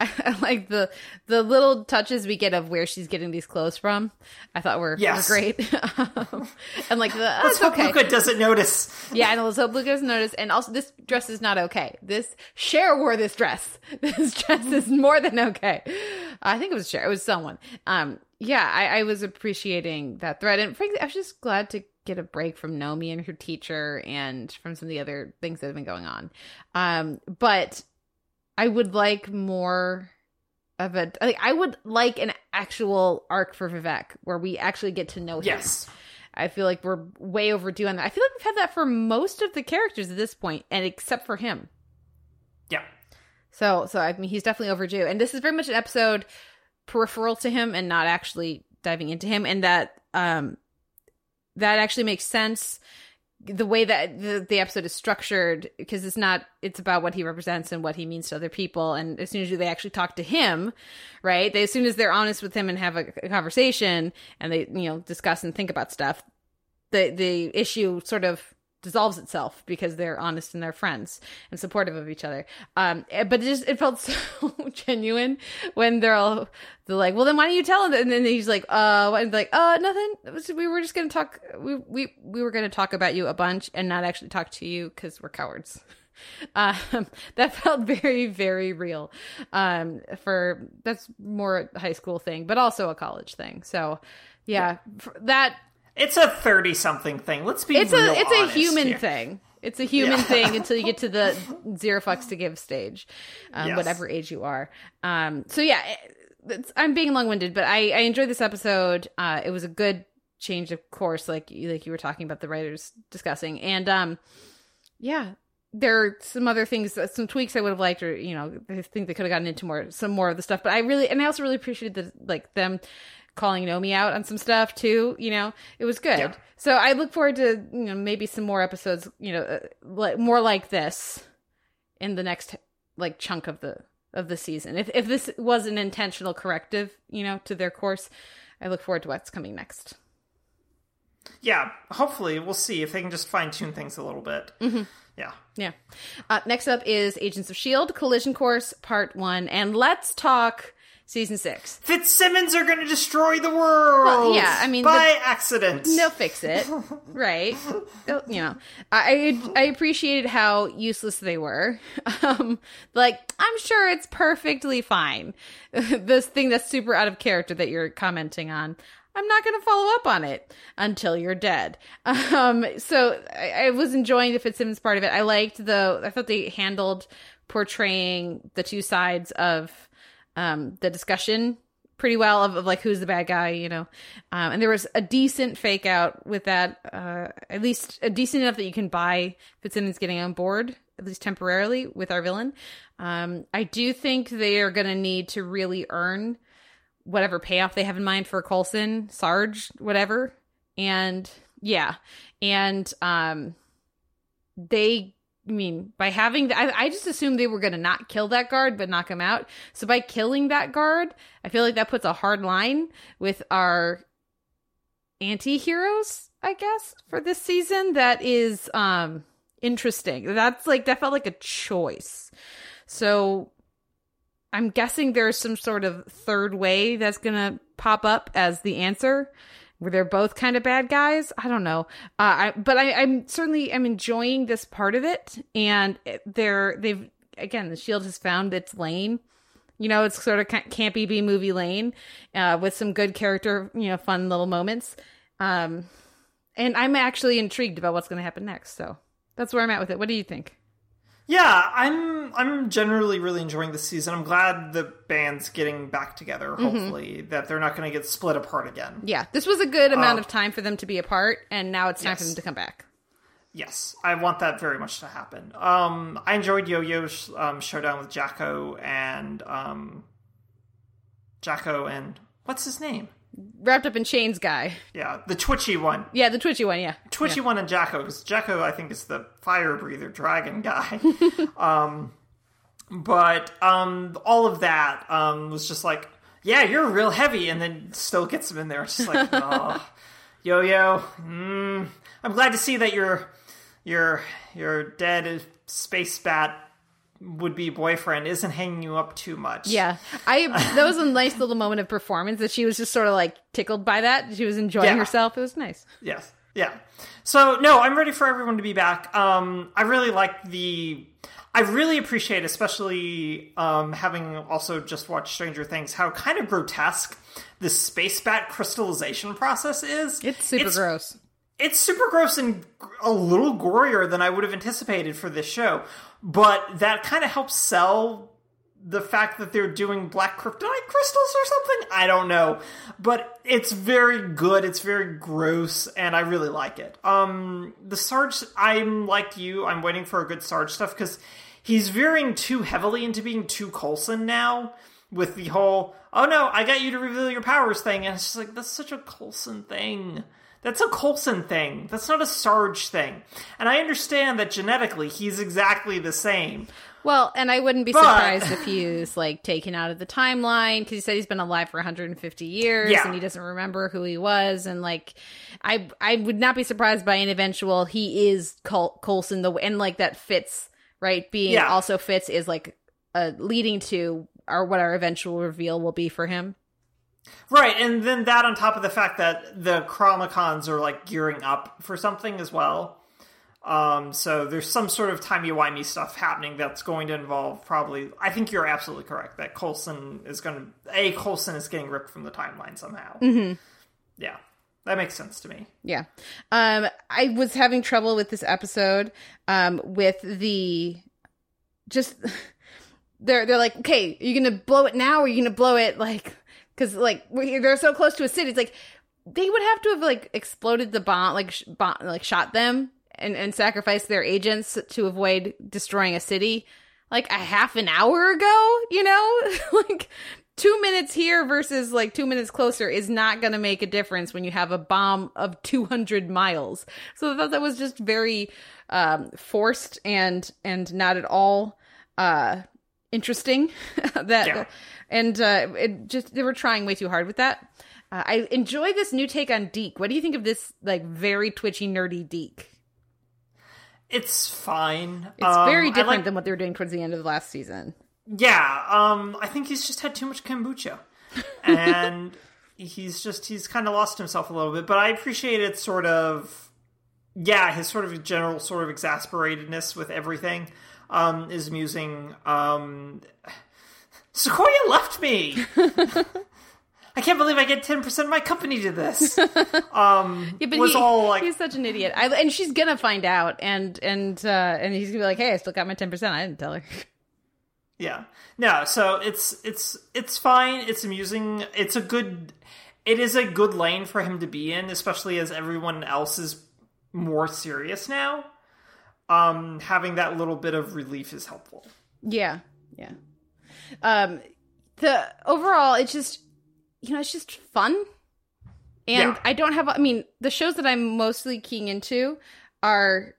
I, I like the the little touches we get of where she's getting these clothes from. I thought were, Yes. were great, Um, and like the Let's it's hope okay. Luca doesn't notice. Yeah, and let's hope Luke doesn't notice. And also, this dress is not okay. This Cher wore this dress. This dress is more than okay. I think it was Cher. It was someone. Um, yeah, I, I was appreciating that thread, and frankly, I was just glad to get a break from Nomi and her teacher, and from some of the other things that have been going on. Um, but I would like more of a like. I would like an actual arc for Vivek where we actually get to know him. Yes. I feel like we're way overdue on that. I feel like we've had that for most of the characters at this point, and except for him. Yeah. So, so I mean, he's definitely overdue. And this is very much an episode peripheral to him and not actually diving into him. And that, um, that actually makes sense. The way that the, the episode is structured, because it's not, it's about what he represents and what he means to other people. And as soon as they actually talk to him, right? They, as soon as they're honest with him and have a, a conversation and they, you know, discuss and think about stuff, the, the issue sort of dissolves itself because they're honest and they're friends and supportive of each other. Um, eh, but it just it felt so genuine when they're all they're like, well, then why don't you tell him? And then he's like, uh, and like, uh, nothing. We were just gonna talk. We we we were gonna talk about you a bunch and not actually talk to you because we're cowards. Um, that felt very very real. Um, for that's more a high school thing, but also a college thing. So. Yeah, for that It's a 30 something thing. Let's be it's real a it's a human here. thing. It's a human Yeah. thing until you get to the zero fucks to give stage, um, Yes. whatever age you are. Um, so yeah, it's, I'm being long winded, but I, I enjoyed this episode. Uh, it was a good change of course, like you- like you were talking about the writers discussing, and um, yeah. There are some other things, uh, some tweaks I would have liked, or you know, I think they could have gotten into more, some more of the stuff. But I really, and I also really appreciated the like them calling Nomi out on some stuff too. You know, it was good. Yeah. So I look forward to you know maybe some more episodes. You know, uh, like more like this in the next like chunk of the of the season. If if this was an intentional corrective, you know, to their course, I look forward to what's coming next. Yeah, hopefully we'll see if they can just fine tune things a little bit. Mm-hmm. Yeah. Yeah. Uh, next up is Agents of Shield Collision Course Part One, and let's talk season six. Fitzsimmons are going to destroy the world. Well, yeah, I mean, by accident. They'll fix it, right? They'll- you know, I I appreciated how useless they were. Um, like I'm sure it's perfectly fine. this thing that's super out of character that you're commenting on. I'm not going to follow up on it until you're dead. Um, so I, I was enjoying the Fitzsimmons part of it. I liked the. I thought they handled portraying the two sides of um, the discussion pretty well of, of like who's the bad guy, you know. Um, and there was a decent fake out with that, uh, at least a decent enough that you can buy Fitzsimmons getting on board, at least temporarily, with our villain. Um, I do think they are going to need to really earn whatever payoff they have in mind for Coulson, Sarge, whatever. And yeah, and um, they I mean, by having that, I, I just assumed they were going to not kill that guard, but knock him out. So by killing that guard, I feel like that puts a hard line with our anti-heroes, I guess, for this season. That is, um, interesting. That's like, that felt like a choice. So I'm guessing there's some sort of third way that's going to pop up as the answer where they're both kind of bad guys. I don't know. Uh, I, but I, I'm certainly I'm enjoying this part of it, and they're they've again the Shield has found its lane. You know, it's sort of ca- campy B movie lane uh, with some good character, you know, fun little moments. Um, and I'm actually intrigued about what's going to happen next. So that's where I'm at with it. What do you think? Yeah, I'm I'm generally really enjoying the season. I'm glad the band's getting back together. Mm-hmm. Hopefully, that they're not going to get split apart again. Yeah, this was a good amount Uh, of time for them to be apart, and now it's time for them to come back. Yes, I want that very much to happen. Um, I enjoyed Yo-Yo's um, showdown with Jaco and um, Jaco and what's his name? Wrapped up in chains, guy. Yeah, the twitchy one. Yeah, the twitchy one. Yeah, Twitchy one and Jaco, because Jaco, I think, is the fire breather dragon guy. um, but um, all of that um, was just like, yeah, you're real heavy, and then still gets him in there. It's just like, oh, yo yo. Mm, I'm glad to see that your your your dead space bat would be boyfriend isn't hanging you up too much. Yeah, I that was a nice little moment of performance that she was just sort of like tickled by that. She was enjoying Yeah. herself. It was nice. Yes. Yeah. So no, I'm ready for everyone to be back. Um, I really like the. I really appreciate, especially um, having also just watched Stranger Things, how kind of grotesque the space bat crystallization process is. It's super gross. It's super gross and a little gorier than I would have anticipated for this show, but that kind of helps sell the fact that they're doing black kryptonite crystals or something. I don't know, but it's very good. It's very gross, and I really like it. Um, the Sarge, I'm like you. I'm waiting for a good Sarge stuff because he's veering too heavily into being too Coulson now. With the whole, oh no, I got you to reveal your powers thing, and it's just like that's such a Coulson thing. That's a Coulson thing. That's not a Sarge thing. And I understand that genetically he's exactly the same. Well, and I wouldn't be But- surprised if he's like taken out of the timeline because he said he's been alive for 150 years Yeah. and he doesn't remember who he was. And like, I I would not be surprised by an eventual he is Col- Coulson the and like that fits right. Being Yeah. also fits is like uh, leading to or what our eventual reveal will be for him. Right, and then that on top of the fact that the Chronicoms are like gearing up for something as well. Um, so there's some sort of timey-wimey stuff happening that's going to involve probably. I think you're absolutely correct that Coulson is going to a Coulson is getting ripped from the timeline somehow. Mm-hmm. Yeah, that makes sense to me. Yeah. Um I was having trouble with this episode um with the just they're they're like, "Okay, are you going to blow it now or are you going to blow it like cuz like they're so close to a city." It's like they would have to have like exploded the bomb like sh- bomb, like shot them and and sacrificed their agents to avoid destroying a city like a half an hour ago, you know? like two minutes here versus like two minutes closer is not going to make a difference when you have a bomb of 200 miles. So I thought that was just very um, forced and and not at all uh, interesting. that Yeah. and uh, it just they were trying way too hard with that. Uh, I enjoy this new take on Deke. What do you think of this like very twitchy nerdy Deke? It's fine. It's Um, very different like- than what they were doing towards the end of the last season. Yeah, um, I think he's just had too much kombucha, and he's just he's kind of lost himself a little bit. But I appreciate it, sort of. Yeah, his sort of general sort of exasperatedness with everything um, is amusing. Um, Sequoia left me. I can't believe I get ten percent of my company to this. Um, Yeah, but was he, all like, he's such an idiot. I, and she's gonna find out, and and uh, and he's gonna be like, "Hey, I still got my ten percent. I didn't tell her." Yeah. No, so it's it's it's fine. It's amusing. It's a good it is a good lane for him to be in, especially as everyone else is more serious now. Um having that little bit of relief is helpful. Yeah, yeah. Um, the overall, it's just you know, it's just fun, and Yeah. I don't have. I mean, the shows that I'm mostly keying into are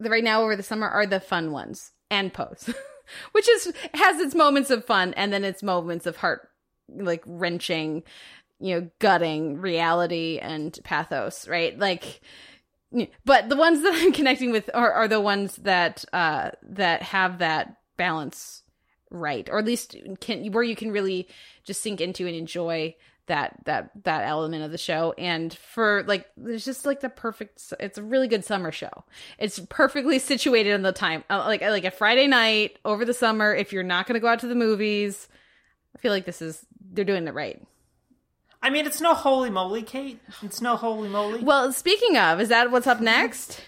the right now over the summer are the fun ones and Pose, which is has its moments of fun and then its moments of heart like wrenching, you know, gutting reality and pathos, right? Like but the ones that I'm connecting with are, are the ones that uh that have that balance right or at least can where you can really just sink into and enjoy that that that element of the show. And for like there's just like the perfect it's a really good summer show. It's perfectly situated in the time uh, like like a friday night over the summer. If you're not going to go out to the movies i feel like this is they're doing it right I mean, it's no Holey Moley, Kate. It's no Holey Moley. well speaking of is that what's up next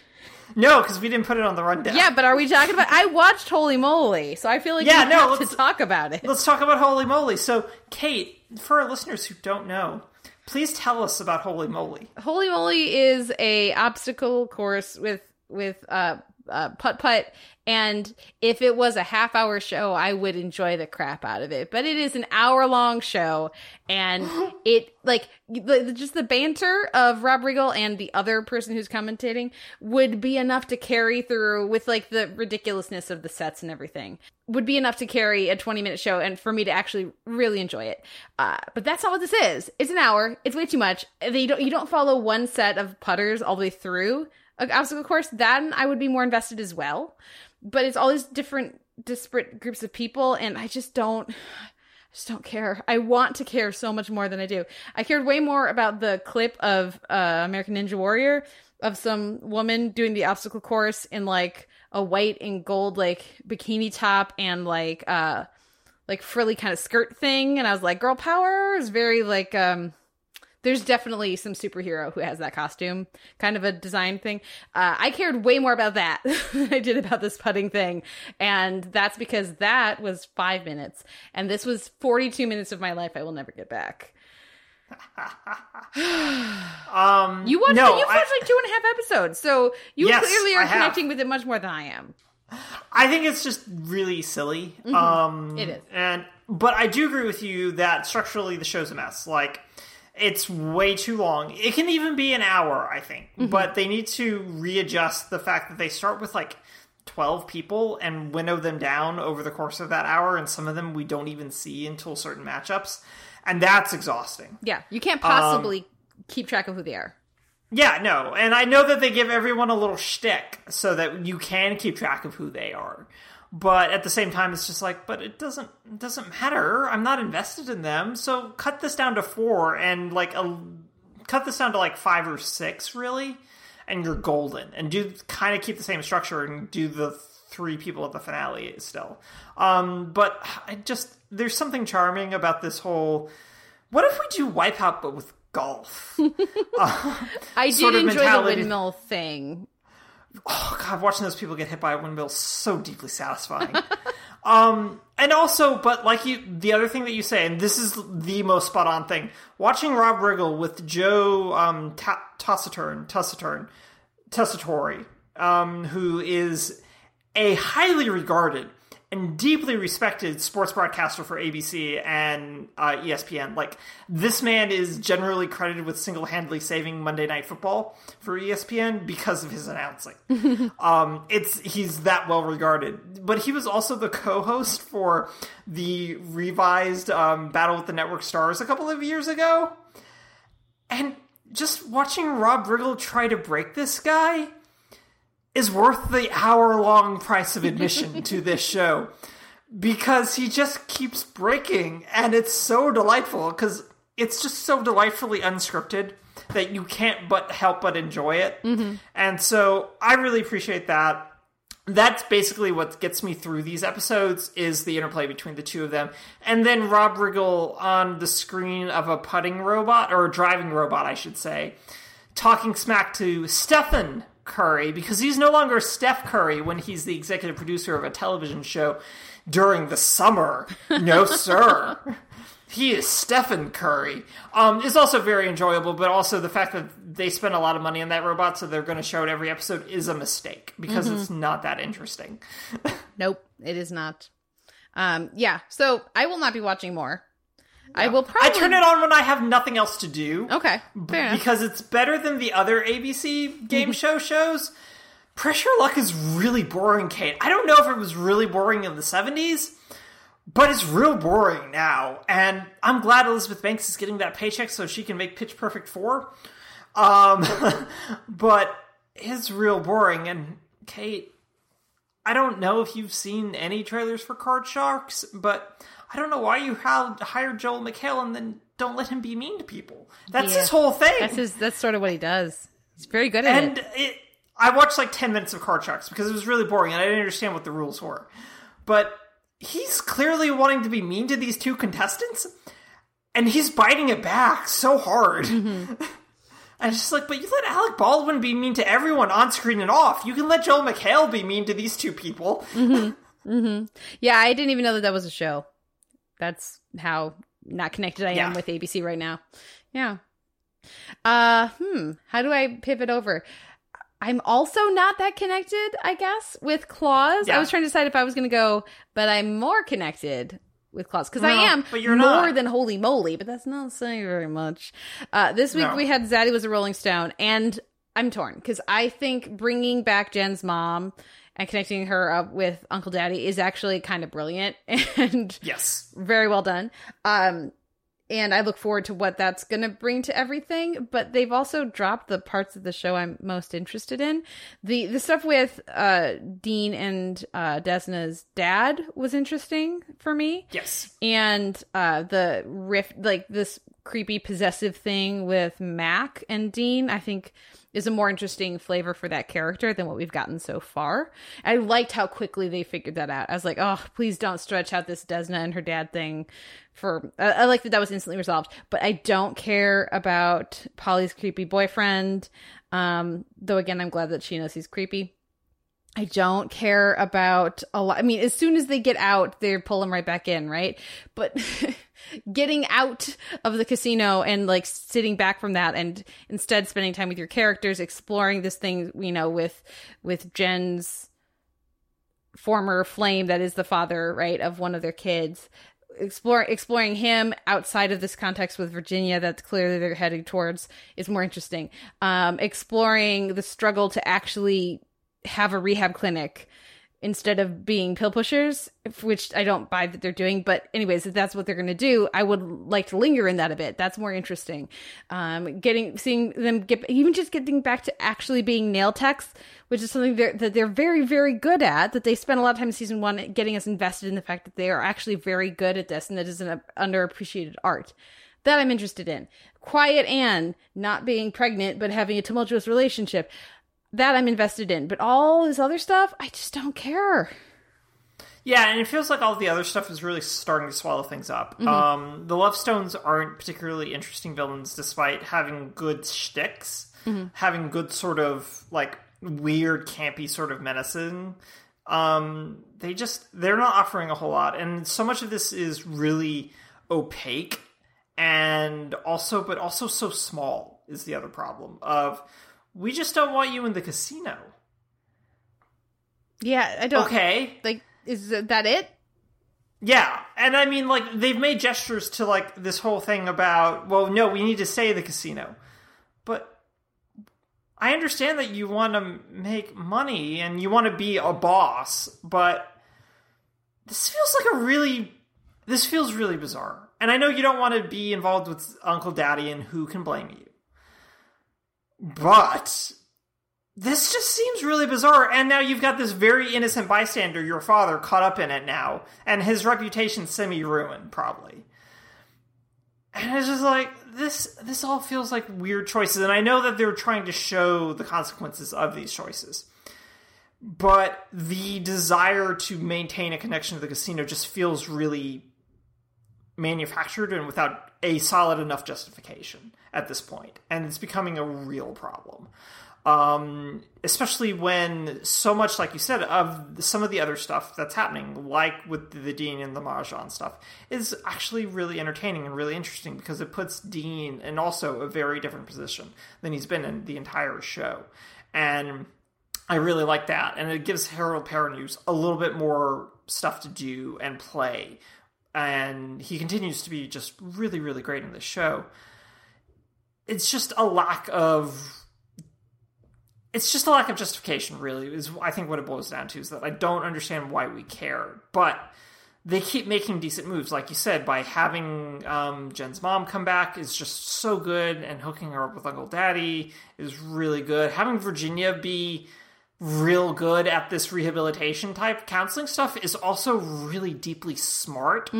No, because we didn't put it on the rundown. Yeah, but are we talking about? I watched Holey Moley, so I feel like Yeah, we no, have to let's- talk about it. Let's talk about Holey Moley. So, Kate, for our listeners who don't know, please tell us about Holey Moley. Holey Moley is a obstacle course with with uh, uh putt putt, and if it was a half hour show, I would enjoy the crap out of it. But it is an hour long show, and it like the, just the banter of Rob Riggle and the other person who's commentating would be enough to carry through with like the ridiculousness of the sets and everything would be enough to carry a 20 minute show and for me to actually really enjoy it. Uh, but that's not what this is. It's an hour. It's way too much. They don't, you don't follow one set of putters all the way through an obstacle course. Then I would be more invested as well. But it's all these different disparate groups of people and I just don't I just don't care. I want to care so much more than I do. I cared way more about the clip of uh, American Ninja Warrior of some woman doing the obstacle course in like a white and gold like bikini top and like uh like frilly kind of skirt thing and I was like girl power is very like um there's definitely some superhero who has that costume kind of a design thing uh, i cared way more about that than i did about this putting thing and that's because that was five minutes and this was 42 minutes of my life i will never get back Um, you watched no, you I- watched like two and a half episodes so you Yes, clearly I are have. connecting with it much more than i am I think it's just really silly. Um, Mm-hmm. It is. and but I do agree with you that structurally the show's a mess. Like it's way too long. It can even be an hour, I think. Mm-hmm. But they need to readjust the fact that they start with like 12 people and winnow them down over the course of that hour and some of them we don't even see until certain matchups. And that's exhausting. yeah you can't Um, possibly keep track of who they are Yeah, no, and I know that they give everyone a little shtick so that you can keep track of who they are. But at the same time, it's just like, but it doesn't it doesn't matter. I'm not invested in them, so cut this down to four and like a cut this down to like five or six, really, and you're golden. And do kind of keep the same structure and do the three people at the finale still. Um, but I just there's something charming about this whole. What if we do Wipeout but with golf? i did enjoy the windmill thing oh god watching those people get hit by a windmill so deeply satisfying. Um and also but like you the other thing that you say and this is the most spot on thing watching rob riggle with joe um Ta- taciturn taciturn tessitore um who is a highly regarded and deeply respected sports broadcaster for ABC and uh, ESPN. Like this man is generally credited with single-handedly saving Monday Night Football for ESPN because of his announcing. um, it's he's that well regarded, but he was also the co-host for the revised um, Battle with the Network Stars a couple of years ago, and just watching Rob Riggle try to break this guy is worth the hour long price of admission to this show. Because he just keeps breaking and it's so delightful because it's just so delightfully unscripted that you can't but help but enjoy it. Mm-hmm. And so i really appreciate that. That's basically what gets me through these episodes is the interplay between the two of them. And then rob riggle on the screen of a putting robot or a driving robot i should say talking smack to Stephen Curry because he's no longer Steph Curry when he's the executive producer of a television show during the summer. No, sir. He is Stephen Curry. Um, it's also very enjoyable, but also the fact that they spend a lot of money on that robot, so they're going to show it every episode, is a mistake because it's not that interesting. Nope, it is not. Um, yeah, so I will not be watching more. I will probably I turn it on when I have nothing else to do. Okay, fair enough. because it's better than the other ABC game show shows. Press Your Luck is really boring, Kate. I don't know if it was really boring in the 70s, but it's real boring now. And I'm glad Elizabeth Banks is getting that paycheck so she can make Pitch Perfect 4. Um, but it's real boring. And Kate, I don't know if you've seen any trailers for Card Sharks, but I don't know why you hired Joel McHale and then don't let him be mean to people. That's Yeah. his whole thing. That's his. That's sort of what he does. He's very good at and it. it, I watched like 10 minutes of Card Sharks because it was really boring and I didn't understand what the rules were. But he's clearly wanting to be mean to these two contestants and he's biting it back so hard. Mm-hmm. And it's just like, but you let Alec Baldwin be mean to everyone on screen and off. You can let Joel McHale be mean to these two people. Yeah, I didn't even know that that was a show. That's how not connected I am with ABC right now. Yeah. Uh, hmm. How do I pivot over? I'm also not that connected, I guess, with Claws. I was trying to decide if I was going to go, but I'm more connected with Claws because I am but you're more not. than Holey Moley, but that's not saying very much. Uh, this week No. we had Zaddy was a Rolling Stone, and I'm torn because I think bringing back Jen's mom and connecting her up with Uncle Daddy is actually kind of brilliant and Yes. very well done. Um, and I look forward to what that's going to bring to everything. But they've also dropped the parts of the show I'm most interested in. the The stuff with uh, Dean and uh, Desna's dad was interesting for me Yes. and uh the rift like this creepy possessive thing with mac and dean i think is a more interesting flavor for that character than what we've gotten so far i liked how quickly they figured that out i was like oh please don't stretch out this desna and her dad thing for i, I like that that was instantly resolved but i don't care about polly's creepy boyfriend um though again i'm glad that she knows he's creepy I don't care about a lot. I mean, as soon as they get out, they pull them right back in, right? But getting out of the casino and like sitting back from that and instead spending time with your characters, exploring this thing, you know, with with Jen's former flame that is the father, right, of one of their kids. Explore, exploring him outside of this context with Virginia that's clearly they're heading towards is more interesting. Um, exploring the struggle to actually have a rehab clinic instead of being pill pushers, which I don't buy that they're doing. But anyways, if that's what they're going to do, I would like to linger in that a bit. That's more interesting. Um, getting seeing them get even just getting back to actually being nail techs, which is something they're, that they're very very good at. That they spent a lot of time in season one getting us invested in the fact that they are actually very good at this, and that is an underappreciated art. That I'm interested in. Quiet Anne not being pregnant but having a tumultuous relationship that I'm invested in. But all this other stuff, I just don't care. Yeah, and it feels like all the other stuff is really starting to swallow things up. Um, the Love Stones aren't particularly interesting villains, despite having good shticks, having good sort of like weird, campy sort of menacing. Um, they just they're not offering a whole lot, and so much of this is really opaque, and also, but also so small is the other problem of we just don't want you in the casino. Yeah, I don't. Okay, Like, is that it? Yeah, and I mean, like they've made gestures to like this whole thing about, well, no, we need to stay the casino, but I understand that you want to make money and you want to be a boss, but this feels like a really, this feels really bizarre. And I know you don't want to be involved with Uncle Daddy, and who can blame you? But this just seems really bizarre. And now you've got this very innocent bystander, your father, caught up in it now, and his reputation semi ruined, probably. And it's just like this. This all feels like weird choices, and I know that they're trying to show the consequences of these choices. But the desire to maintain a connection to the casino just feels really manufactured and without a solid enough justification at this point, and it's becoming a real problem. Um, especially when so much, like you said, of some of the other stuff that's happening, like with the Dean and the Mahjong stuff, is actually really entertaining and really interesting because it puts Dean in also a very different position than he's been in the entire show, and I really like that, and it gives Harold Perrineau's a little bit more stuff to do and play, and he continues to be just really, really great in this show. It's just a lack of. It's just a lack of justification, really, is I think what it boils down to is that I don't understand why we care, but they keep making decent moves, like you said, by having um, Jen's mom come back is just so good, and hooking her up with Uncle Daddy is really good. Having Virginia be real good at this rehabilitation type counseling stuff is also really deeply smart.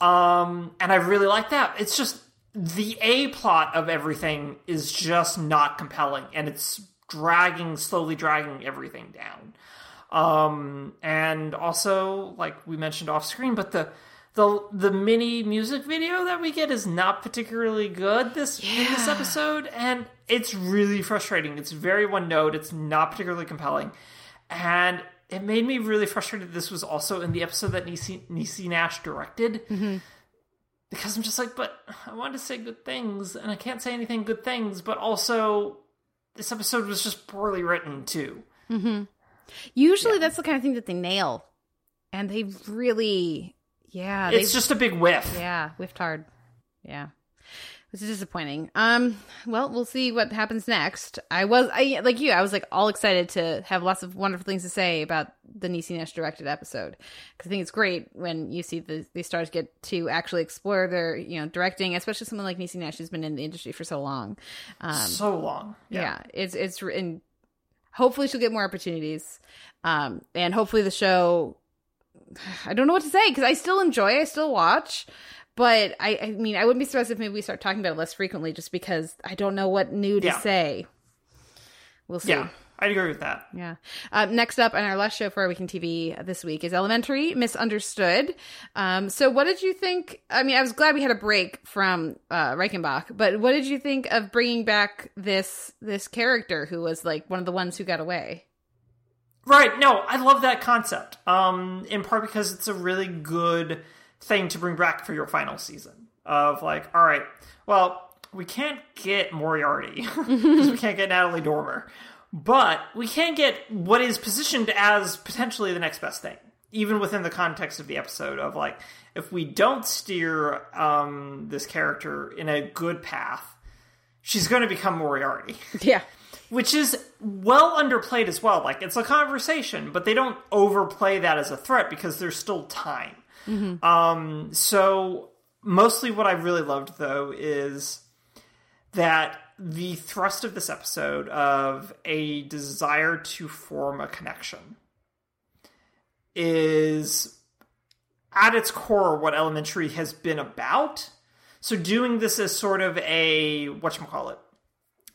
Um, and I really like that. It's just the A plot of everything is just not compelling, and it's dragging, slowly dragging everything down. Um, and also, like we mentioned off screen, but the the the mini music video that we get is not particularly good this in this episode, and it's really frustrating. It's very one note. It's not particularly compelling, and it made me really frustrated. This was also in the episode that Nisi, Niecy Nash directed. Because I'm just like, but I wanted to say good things, and I can't say anything good things. But also, this episode was just poorly written too. Mm-hmm. Usually that's the kind of thing that they nail. And they really yeah, It's just a big whiff. yeah, whiffed hard. Yeah. It was disappointing. Um, well, we'll see what happens next. I was, I like you. I was like all excited to have lots of wonderful things to say about the Niecy Nash directed episode because I think it's great when you see the these stars get to actually explore their you know directing, especially someone like Niecy Nash who's been in the industry for so long. Um, so long. yeah. it's it's and hopefully she'll get more opportunities um and hopefully the show i don't know what to say because i still enjoy i still watch but I, I mean i wouldn't be surprised if maybe we start talking about it less frequently just because i don't know what new to Yeah. say we'll see Yeah, I'd agree with that. yeah. Uh, next up on our last show for our Week in TV this week is Elementary Misunderstood. Um, so, what did you think? I mean, I was glad we had a break from uh, Reichenbach, but what did you think of bringing back this this character who was like one of the ones who got away? Right. No, I love that concept. Um, in part because it's a really good thing to bring back for your final season. Of like, all right, well, we can't get Moriarty because we can't get Natalie Dormer, but we can get what is positioned as potentially the next best thing, even within the context of the episode. Of like, if we don't steer um, this character in a good path, she's going to become Moriarty Yeah. which is well underplayed as well. Like it's a conversation, but they don't overplay that as a threat because there's still time. Um, so mostly what I really loved though is that the thrust of this episode of a desire to form a connection is at its core what elementary has been about. So doing this as sort of a whatchamacallit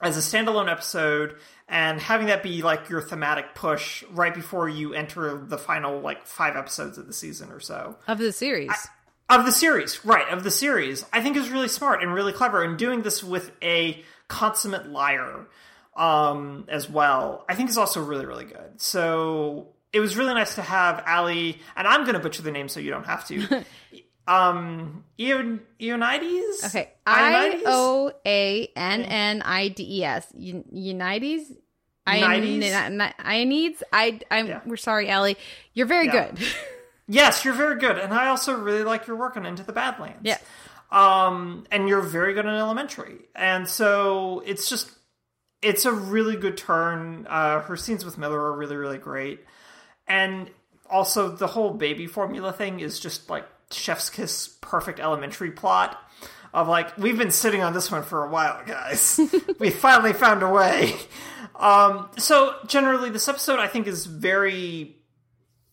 as a standalone episode and having that be like your thematic push right before you enter the final like five episodes of the season or so Of the series. of the series right of the series i think is really smart and really clever and doing this with a consummate liar um as well i think is also really really good so it was really nice to have ali and i'm gonna butcher the name so you don't have to um Ion- ionides okay. I Ionides? O A N N I D E S. Unites? Unites? Ionides? I, I'm, Yeah. we're sorry, Allie. You're very Yeah. good. Yes, you're very good, and I also really like your work on Into the Badlands. Yes. um, and you're very good in Elementary, and so it's just it's a really good turn. Uh, her scenes with Miller are really really great, and also the whole baby formula thing is just like Chef's Kiss perfect Elementary plot. Of like, we've been sitting on this one for a while, guys. we finally found a way. Um, so generally, this episode I think is very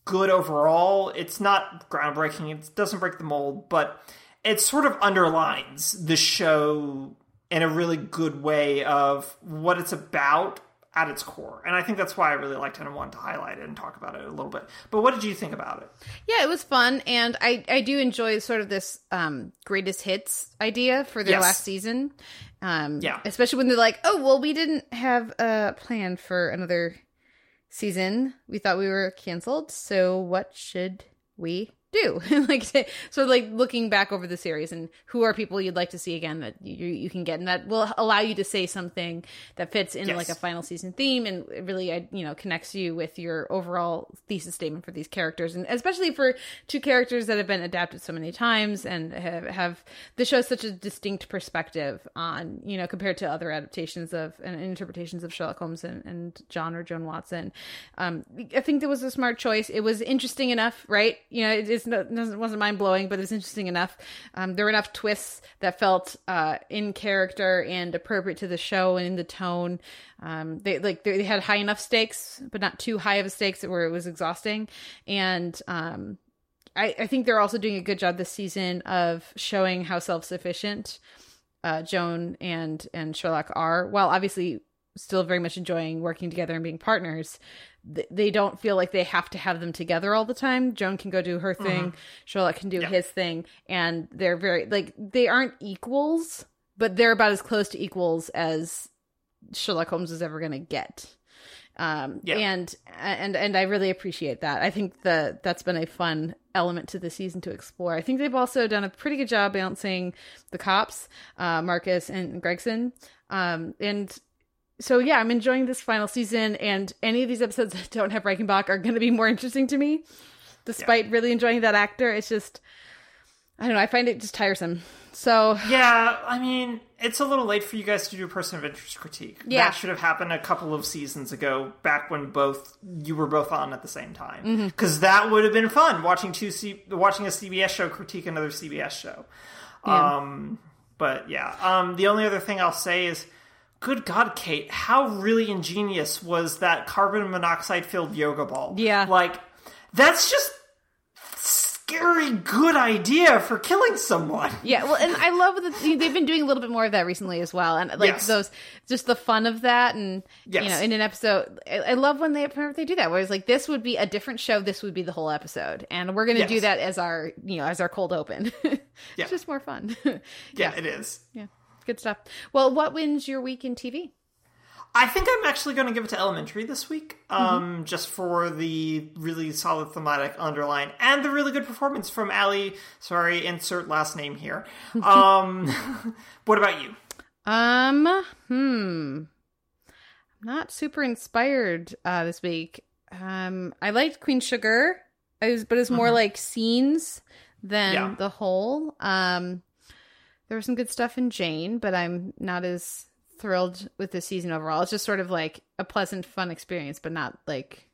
good overall. It's not groundbreaking. It doesn't break the mold, but it sort of underlines the show in a really good way of what it's about at its core. And I think that's why I really liked it and wanted to highlight it and talk about it a little bit. But what did you think about it? Yeah, it was fun, and I I do enjoy sort of this um greatest hits idea for their Yes. last season. Um, Yeah. especially when they're like, oh well, we didn't have a plan for another season. We thought we were canceled, so what should we do? like of like looking back over the series and who are people you'd like to see again that you you can get, and that will allow you to say something that fits in Yes. like a final season theme and really you know connects you with your overall thesis statement for these characters and especially for two characters that have been adapted so many times and have, have the show such a distinct perspective on you know compared to other adaptations of and interpretations of Sherlock Holmes and, and John or Joan Watson um I think that was a smart choice it was interesting enough right you know it, it wasn't mind blowing but it was interesting enough. Um there were enough twists that felt uh in character and appropriate to the show and in the tone. Um they like they had high enough stakes but not too high of a stakes where it was exhausting. And um I, I think they're also doing a good job this season of showing how self-sufficient uh, Joan and and Sherlock are, while obviously still very much enjoying working together and being partners. Th- they don't feel like they have to have them together all the time. Joan can go do her thing, Sherlock can do Yeah. his thing, and they're very like they aren't equals, but they're about as close to equals as Sherlock Holmes is ever going to get. Um, Yeah. and and and I really appreciate that. I think that that's been a fun element to the season to explore. I think they've also done a pretty good job balancing the cops, uh, Marcus and Gregson, um, and so yeah, I'm enjoying this final season. And any of these episodes that don't have Reichenbach are going to be more interesting to me, despite really enjoying that actor. It's just I don't know. I find it just tiresome. So Yeah, I mean, it's a little late for you guys to do a person of interest critique. Yeah. That should have happened a couple of seasons ago, back when both you were both on at the same time. Mm-hmm. Because that would have been fun watching two C- watching a CBS show critique another CBS show. Um, but yeah, um, the only other thing I'll say is, good God, Kate, how really ingenious was that carbon monoxide filled yoga ball? Yeah. like that's just scary good idea for killing someone. Yeah, well, and I love that they've been doing a little bit more of that recently as well, and like Yes. those, just the fun of that, and you know, in an episode, I, love when they whenever they do that. Whereas like this would be a different show, this would be the whole episode, and we're gonna do that as our you know as our cold open. yeah. it's just more fun. Yeah, it is. yeah, good stuff. Well, what wins your week in TV? I think I'm actually going to give it to Elementary this week, Mm-hmm. um, just for the really solid thematic underline and the really good performance from Ali. Sorry, insert last name here. Um, what about you? Um, hmm. I'm not super inspired uh this week. Um I liked Queen Sugar. I was but it's more like scenes than Yeah. the whole. Um there was some good stuff in Jane, but I'm not as thrilled with the season overall. It's just sort of like a pleasant, fun experience, but not like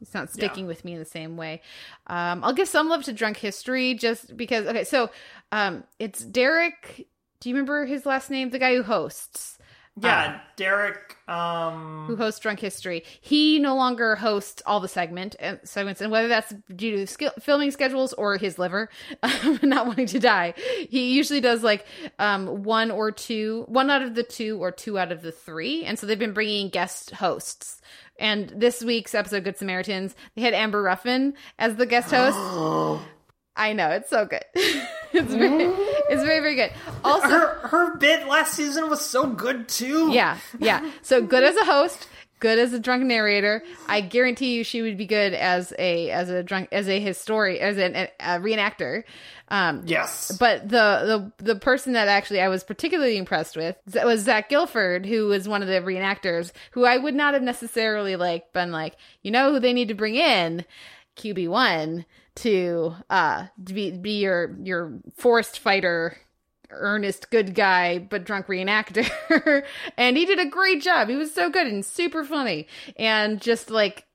it's not sticking with me in the same way. Um, I'll give some love to Drunk History just because. Okay, so um, it's Derek. Do you remember his last name? The guy who hosts. Yeah, Derek. Um, who hosts Drunk History. He no longer hosts all the segment uh, segments, and whether that's due to skill, filming schedules or his liver not wanting to die, he usually does like um, one or two, one out of the two, or two out of the three. And so they've been bringing guest hosts. And this week's episode, Good Samaritans, they had Amber Ruffin as the guest host. I know it's so good. it's very, it's very, very good. Also, her her bit last season was so good too. yeah, yeah. So good as a host, good as a drunk narrator. I guarantee you, she would be good as a as a drunk as a historian as an, a, a reenactor. Um, Yes. but the the the person that actually I was particularly impressed with was Zach Gilford, who was one of the reenactors, who I would not have necessarily like been like, you know, who they need to bring in, QB one to uh be be your your forest fighter earnest good guy but drunk reenactor and he did a great job he was so good and super funny and just like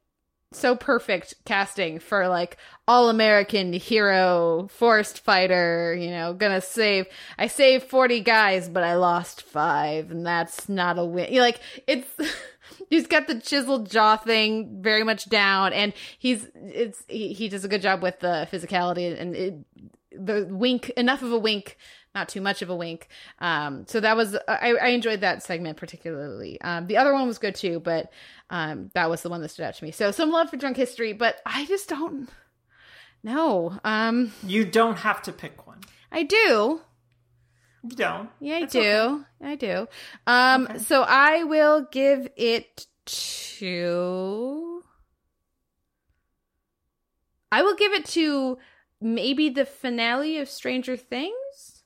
so perfect casting for like all American hero forest fighter, you know, gonna save I saved 40 guys but I lost 5 and that's not a win. You're like it's he's got the chiseled jaw thing very much down and he's it's he, he does a good job with the physicality and it, the wink enough of a wink not too much of a wink. Um so that was i, I enjoyed that segment particularly. Um the other one was good too but um that was the one that stood out to me. So some love for drunk history but i just don't know. Um You don't have to pick one. i do You don't. yeah i That's do. Okay. i do. Um so i will give it to i will give it to maybe the finale of stranger things?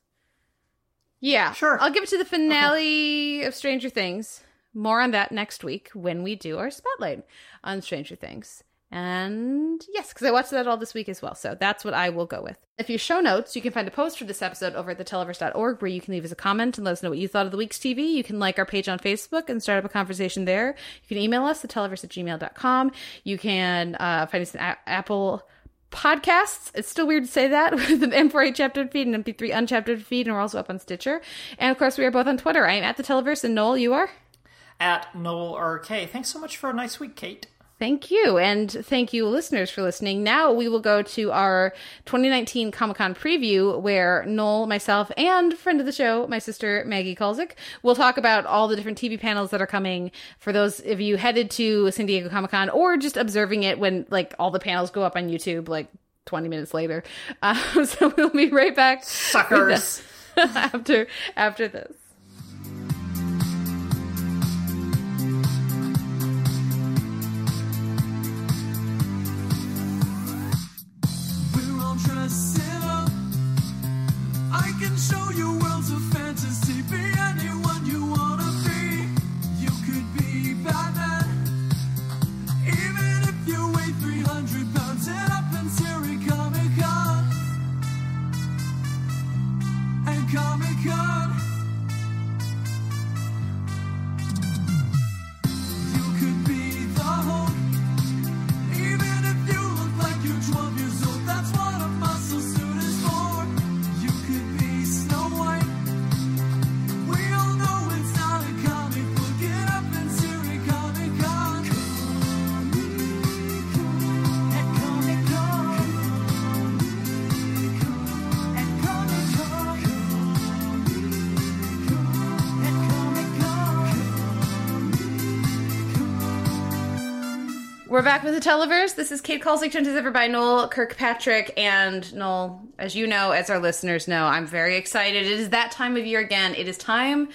Yeah. Sure. i'll give it to the finale of stranger things. More on that next week when we do our spotlight on stranger things and yes, because I watched that all this week as well. So that's what I will go with. If you show notes, you can find a post for this episode over at theteleverse.org where you can leave us a comment and let us know what you thought of the week's TV. You can like our page on Facebook and start up a conversation there. You can email us, theteleverse at gmail.com. You can uh, find us on a- Apple podcasts. It's still weird to say that with an M4A chaptered feed and MP3 unchaptered feed, and we're also up on Stitcher. And of course, we are both on Twitter. I am at the Televerse, and Noel, you are? At Noel RK. Thanks so much for a nice week, Kate. Thank you. And thank you, listeners, for listening. Now we will go to our 2019 Comic Con preview where Noel, myself, and friend of the show, my sister Maggie Kulzick, will talk about all the different TV panels that are coming for those of you headed to San Diego Comic Con or just observing it when like all the panels go up on YouTube like 20 minutes later. Uh, so we'll be right back Suckers. after after this. I We're back with the Televerse. This is Kate Kulzick, joined as ever by Noel Kirkpatrick. And Noel, as you know, as our listeners know, I'm very excited. It is that time of year again. It is time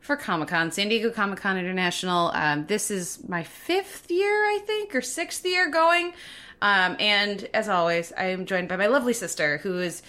for Comic Con, San Diego Comic Con International. Um, this is my fifth year, I think, or sixth year going. Um, and as always, I am joined by my lovely sister, who is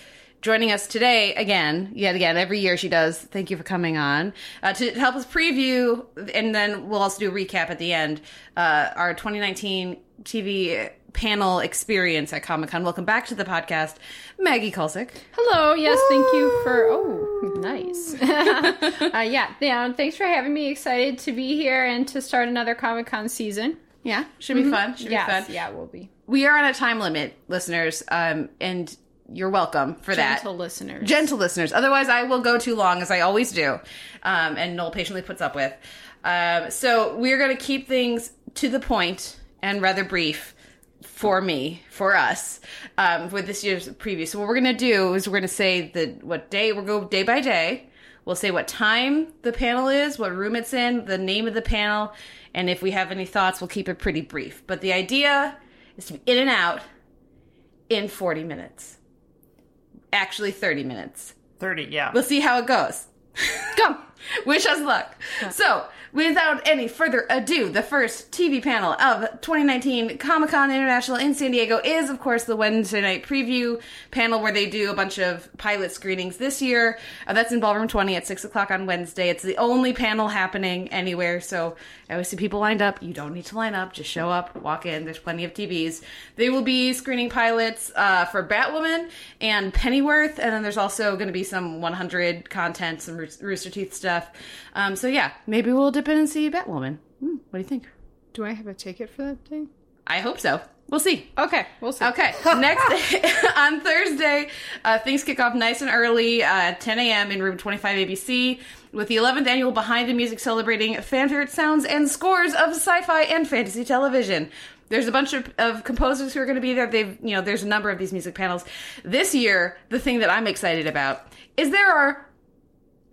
joining us today again, yet again, every year she does. Thank you for coming on uh, to help us preview, and then we'll also do a recap at the end. Uh, our 2019 TV panel experience at Comic Con. Welcome back to the podcast, Maggie Kulzick. Hello. Yes, thank you for. Oh, nice. uh, yeah, yeah. Thanks for having me. Excited to be here and to start another Comic Con season. Yeah, should be fun. Should yes, be fun. yeah, we'll be We are on a time limit, listeners, um, and you're welcome for that. gentle listeners. gentle listeners. Otherwise, I will go too long, as I always do, um, and Noel patiently puts up with. Um, so we're going to keep things to the point and rather brief for me, for us, um, with this year's preview. So what we're going to do is we're going to say the what day we'll go day by day. We'll say what time the panel is, what room it's in, the name of the panel, and if we have any thoughts, we'll keep it pretty brief. But the idea is to be in and out in 40 minutes. Actually, 30 minutes. 30, yeah. We'll see how it goes. Come, wish us luck. So, without any further ado, the first TV panel of 2019 Comic Con International in San Diego is, of course, the Wednesday night preview panel where they do a bunch of pilot screenings this year. Uh, that's in Ballroom 20 at 6 o'clock on Wednesday. It's the only panel happening anywhere, so I always see people lined up. You don't need to line up, just show up, walk in. There's plenty of TVs. They will be screening pilots uh, for Batwoman and Pennyworth, and then there's also going to be some 100 content, some Rooster Teeth stuff. Um, so yeah, maybe we'll dip in and see Batwoman. Hmm, what do you think? Do I have a ticket for that thing? I hope so. We'll see. Okay, we'll see. Okay, next on Thursday, uh, things kick off nice and early, uh, at 10 a.m. in room 25 ABC with the 11th annual Behind the Music celebrating fan favorite sounds and scores of sci-fi and fantasy television. There's a bunch of, of composers who are going to be there. They've, you know, there's a number of these music panels. This year, the thing that I'm excited about is there are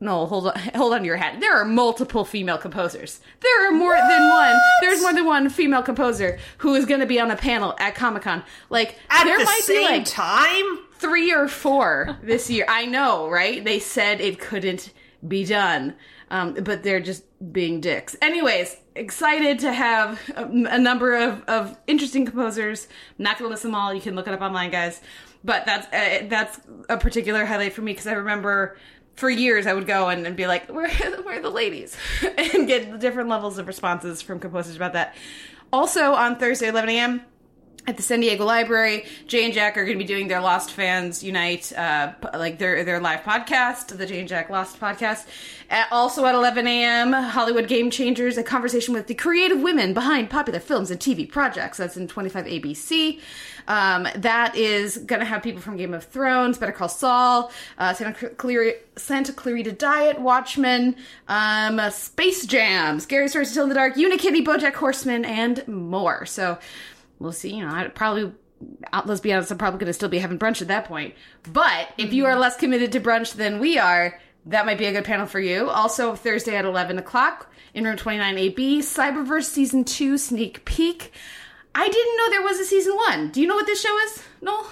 no, hold on, hold on to your hat. There are multiple female composers. There are more than one. There's more than one female composer who is going to be on a panel at Comic Con. Like At there the might same be like time? three or four this year. I know, right? They said it couldn't be done, um, but they're just being dicks. Anyways, excited to have a, a number of, of interesting composers. I'm not gonna list them all. You can look it up online, guys. But that's uh, that's a particular highlight for me because I remember for years I would go and, and be like, "Where where are the ladies?" and get different levels of responses from composers about that. Also on Thursday, 11 a.m at the San Diego Library. Jay and Jack are going to be doing their Lost Fans Unite, uh, like their their live podcast, the Jay and Jack Lost podcast. At, also at 11 a.m., Hollywood Game Changers, a conversation with the creative women behind popular films and TV projects. That's in 25 ABC. Um, that is going to have people from Game of Thrones, Better Call Saul, uh, Santa, Clarita, Santa Clarita Diet, Watchmen, um, uh, Space Jam, Scary Stories to Tell in the Dark, Unikitty, BoJack Horseman, and more. So we'll see. You know, I probably. uh, Let's be honest. I'm probably going to still be having brunch at that point. But if you are less committed to brunch than we are, that might be a good panel for you. Also, Thursday at 11 o'clock in room 29AB, Cyberverse season two sneak peek. I didn't know there was a season one. Do you know what this show is, Noel?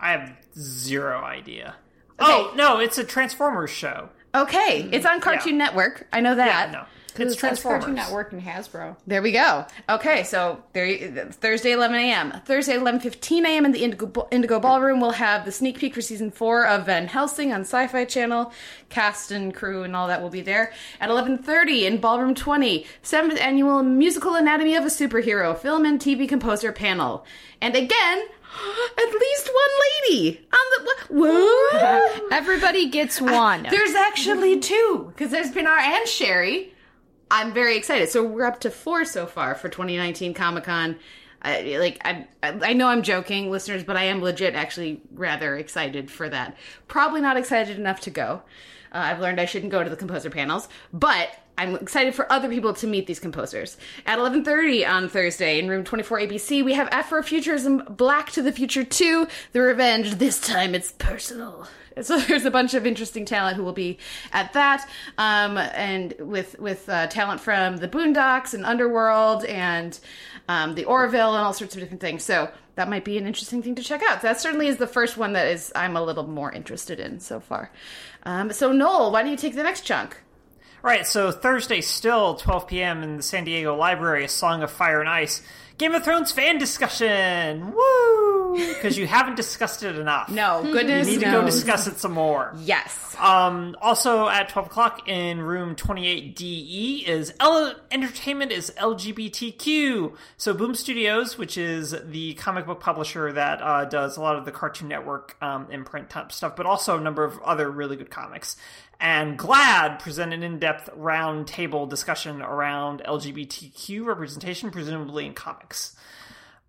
I have zero idea. Oh no, it's a Transformers show. Okay, it's on Cartoon Network. I know that. Yeah, no, it's Transformers. Cartoon Network and Hasbro. There we go. Okay, so there you- Thursday 11 a.m. Thursday 11:15 a.m. in the Indigo, Indigo Ballroom we'll have the sneak peek for season 4 of Van Helsing on Sci-Fi Channel. Cast and crew and all that will be there. At 11:30 in Ballroom 20, 7th annual Musical Anatomy of a Superhero film and TV composer panel. And again, at least one lady on the what? Everybody gets uh, one. There's actually two because there's Pinar and Sherry. I'm very excited. So we're up to four so far for 2019 Comic Con. Like I, I know I'm joking, listeners, but I am legit actually rather excited for that. Probably not excited enough to go. Uh, I've learned I shouldn't go to the composer panels, but I'm excited for other people to meet these composers. At 11:30 on Thursday in room 24 ABC, we have Afrofuturism Black to the Future 2: The Revenge. This time it's personal. So there's a bunch of interesting talent who will be at that, um, and with with uh, talent from the Boondocks and Underworld and um, the Orville and all sorts of different things. So that might be an interesting thing to check out. That certainly is the first one that is I'm a little more interested in so far. Um, so Noel, why don't you take the next chunk? Right, so Thursday, still 12 p.m. in the San Diego Library, A Song of Fire and Ice. Game of Thrones fan discussion! Woo! Because you haven't discussed it enough. No, goodness. You need to go discuss it some more. Yes. Um, also at 12 o'clock in room 28DE is L- Entertainment is LGBTQ. So Boom Studios, which is the comic book publisher that uh, does a lot of the Cartoon Network um, imprint type stuff, but also a number of other really good comics. And GLAD present an in-depth roundtable discussion around LGBTQ representation, presumably in comics.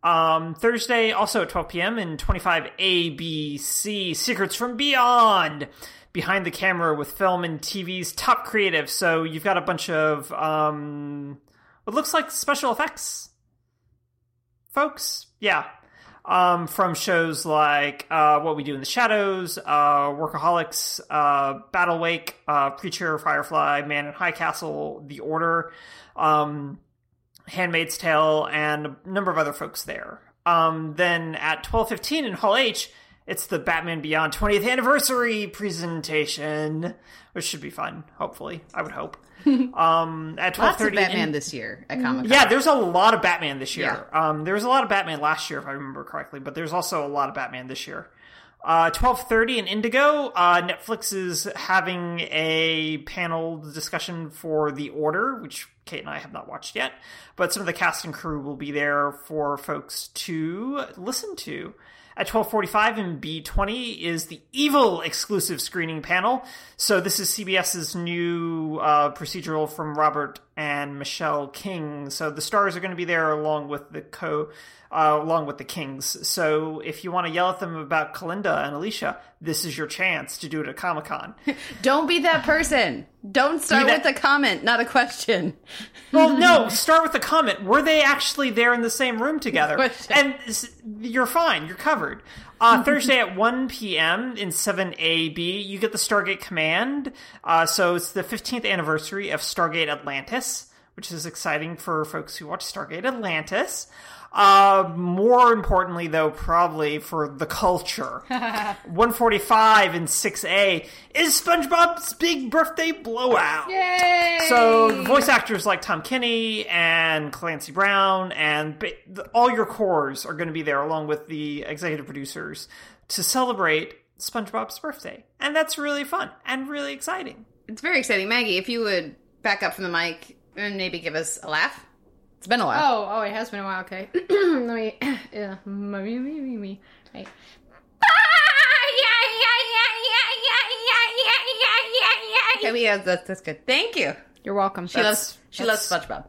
Um, Thursday, also at 12 p.m. in 25 ABC, Secrets from Beyond. Behind the camera with film and TV's top creative. So you've got a bunch of, um, what looks like special effects folks. Yeah. Um, from shows like uh, What We Do in the Shadows, uh, Workaholics, uh, Battle Wake, uh, Preacher, Firefly, Man in High Castle, The Order. Um, Handmaid's Tale, and a number of other folks there. Um, then at 12:15 in Hall H, it's the Batman Beyond 20th anniversary presentation, which should be fun. Hopefully, I would hope. um, at 12:30, Lots of in- Batman this year at Comic Con. yeah, there's a lot of Batman this year. Um, there was a lot of Batman last year, if I remember correctly, but there's also a lot of Batman this year. Uh, 12:30 in Indigo, uh, Netflix is having a panel discussion for The Order, which Kate and I have not watched yet, but some of the cast and crew will be there for folks to listen to. At 12:45 and B20 is the Evil exclusive screening panel. So this is CBS's new uh, procedural from Robert and Michelle King. So the stars are going to be there along with the co, uh, along with the Kings. So if you want to yell at them about Kalinda and Alicia, this is your chance to do it at Comic Con. Don't be that person. Don't start that- with a comment, not a question. Well, no, start with a comment. Were they actually there in the same room together? And you're fine. You're covered. Uh, Thursday at 1 p.m. in 7AB, you get the Stargate Command. Uh, so it's the 15th anniversary of Stargate Atlantis, which is exciting for folks who watch Stargate Atlantis. Uh, more importantly, though, probably for the culture. 145 in 6A is SpongeBob's big birthday blowout. Yay! So voice actors like Tom Kenny and Clancy Brown and ba- all your cores are going to be there along with the executive producers to celebrate SpongeBob's birthday. And that's really fun and really exciting. It's very exciting. Maggie, if you would back up from the mic and maybe give us a laugh It's been a while. Oh, oh, it has been a while. Okay, let me. Yeah, me, me, me, me. Hey. Okay, we have that's, that's good. Thank you. You're welcome. She loves she that's- loves SpongeBob.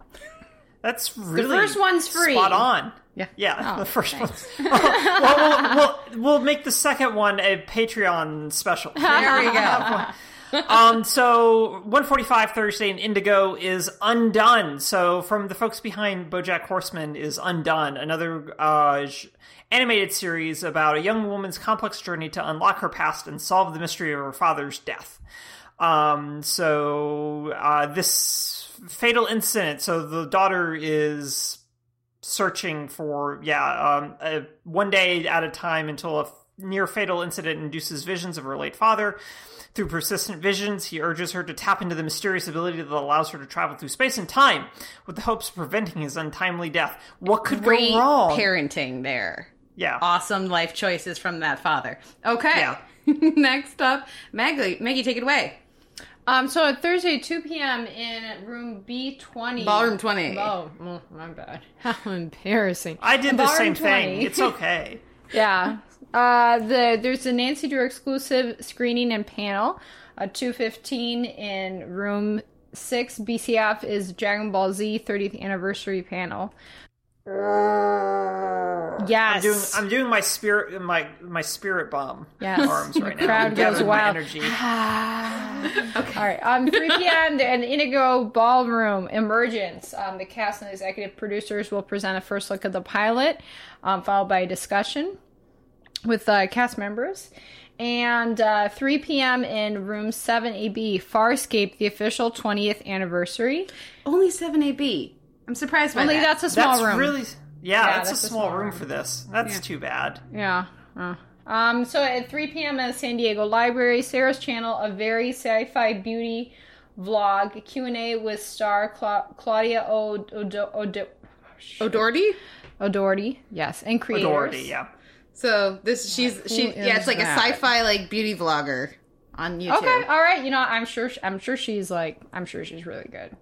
That's really first one's free. Spot on. Yeah. Yeah, Oh, the first thanks. one. well, we'll, we'll, we'll make the second one a Patreon special. There we go. Um, so 145 Thursday in Indigo is Undone. So from the folks behind BoJack Horseman is Undone, another uh, animated series about a young woman's complex journey to unlock her past and solve the mystery of her father's death. Um, so uh, this fatal incident. So the daughter is searching for yeah um, one day at a time until a near fatal incident induces visions of her late father through persistent visions he urges her to tap into the mysterious ability that allows her to travel through space and time with the hopes of preventing his untimely death what could Great go wrong parenting there. yeah Awesome life choices from that father. Okay. Yeah. Next up, Maggie. Maggie, take it away. Um, so on Thursday, 2 p.m. in room B20. Ballroom 20. Oh, oh, my bad. How embarrassing. i did the Ballroom same 20. thing it's okay Yeah. Uh, the there's a Nancy Drew exclusive screening and panel. Uh, 215 in room 6 BCF is Dragon Ball Z 30th anniversary panel. Yes. i'm doing i'm doing my spirit my my spirit bomb Yes. arms right The now crowd I'm goes wild. energy All right. Um, 3 p.m. the- an Indigo Ballroom Emergence. Um, the cast and executive producers will present a first look at the pilot, um, followed by a discussion with uh, cast members. And uh, 3 p.m. in room 7AB, Farscape, the official 20th anniversary. Only 7AB. I'm surprised by Only that. that's a small that's room. really yeah, that's, that's a a small, small room room. for this that's too bad Yeah. uh. Um, so at 3 p.m. at San Diego Library, Sarah's channel, a very sci-fi beauty vlog Q&A with star Cla- Claudia O'D- O'D- O'D- O'Doherty? O'Doherty. Yes, and creators. Doherty, yeah So this she's she yeah, it's like that? a sci-fi like beauty vlogger on YouTube. Okay, all right. You know, I'm sure. I'm sure she's like. I'm sure she's really good.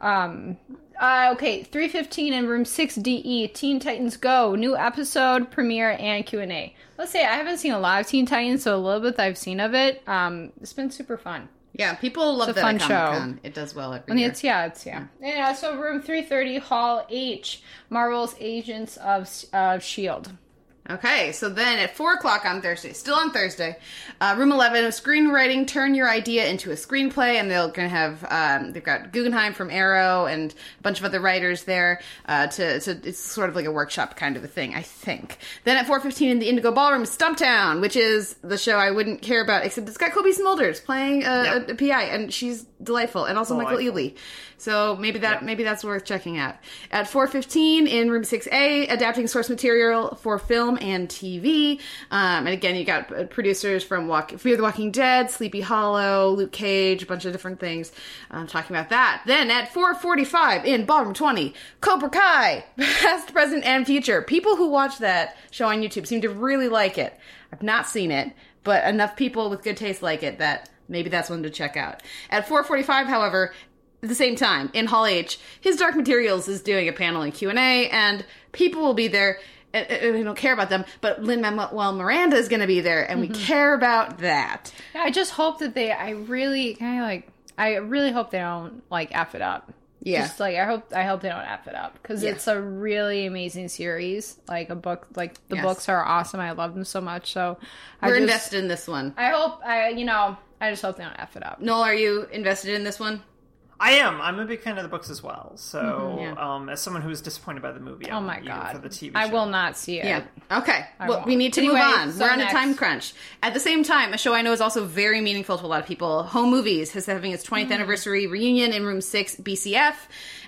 Um. Uh, okay, 315 in room 6DE, Teen Titans Go, new episode, premiere, and Q&A. Let's say I haven't seen a lot of Teen Titans, so a little bit that I've seen of it, um, it's been super fun. Yeah, people love It's a that fun show. It does well every I mean, year. it's yeah, it's yeah. Yeah, so room 330, Hall H, Marvel's Agents of uh, Shield. Okay, so then at four o'clock on Thursday, still on Thursday, uh, room eleven, screenwriting. Turn your idea into a screenplay, and they're going to have um, they've got Guggenheim from Arrow and a bunch of other writers there. Uh, to, to it's sort of like a workshop kind of a thing, I think. Then at four fifteen in the Indigo Ballroom, Stumptown, which is the show I wouldn't care about, except it's got Cobie Smulders playing a, Yep. a, a PI, and she's delightful, and also Michael Delightful. Ealy. So maybe that maybe that's worth checking out. At 4:15 in room 6A, adapting source material for film and TV. Um, and again, you got uh, producers from Walk, Fear the Walking Dead, Sleepy Hollow, Luke Cage, a bunch of different things. Um, talking about that. Then at 4:45 in Ballroom 20, Cobra Kai, past, present, and future. People who watch that show on YouTube seem to really like it. I've not seen it, but enough people with good taste like it that maybe that's one to check out. At 4:45, however, at the same time in Hall H, his Dark Materials is doing a panel and Q and A, and people will be there. And- We don't care about them, but Lin Manuel Miranda is going to be there, and we mm-hmm. care about that. Yeah, I just hope that they. I really kind of like. I really hope they don't like f it up. Yeah. Just like I hope I hope they don't f it up because Yeah. it's a really amazing series. Like a book. Like the Yes. books are awesome. I love them so much. So I We're just, invested in this one. I hope I. You know. I just hope they don't f it up. Noel, are you invested in this one? I am. I'm a big fan of the books as well. So, Mm-hmm, yeah. um, as someone who was disappointed by the movie, Oh my god! for the TV show. I will not see it. Yeah. Okay. well, won't. we need to Anyway, move on. so We're on next. a time crunch. At the same time, a show I know is also very meaningful to a lot of people. Home Movies is having its 20th anniversary reunion in Room Six BCF,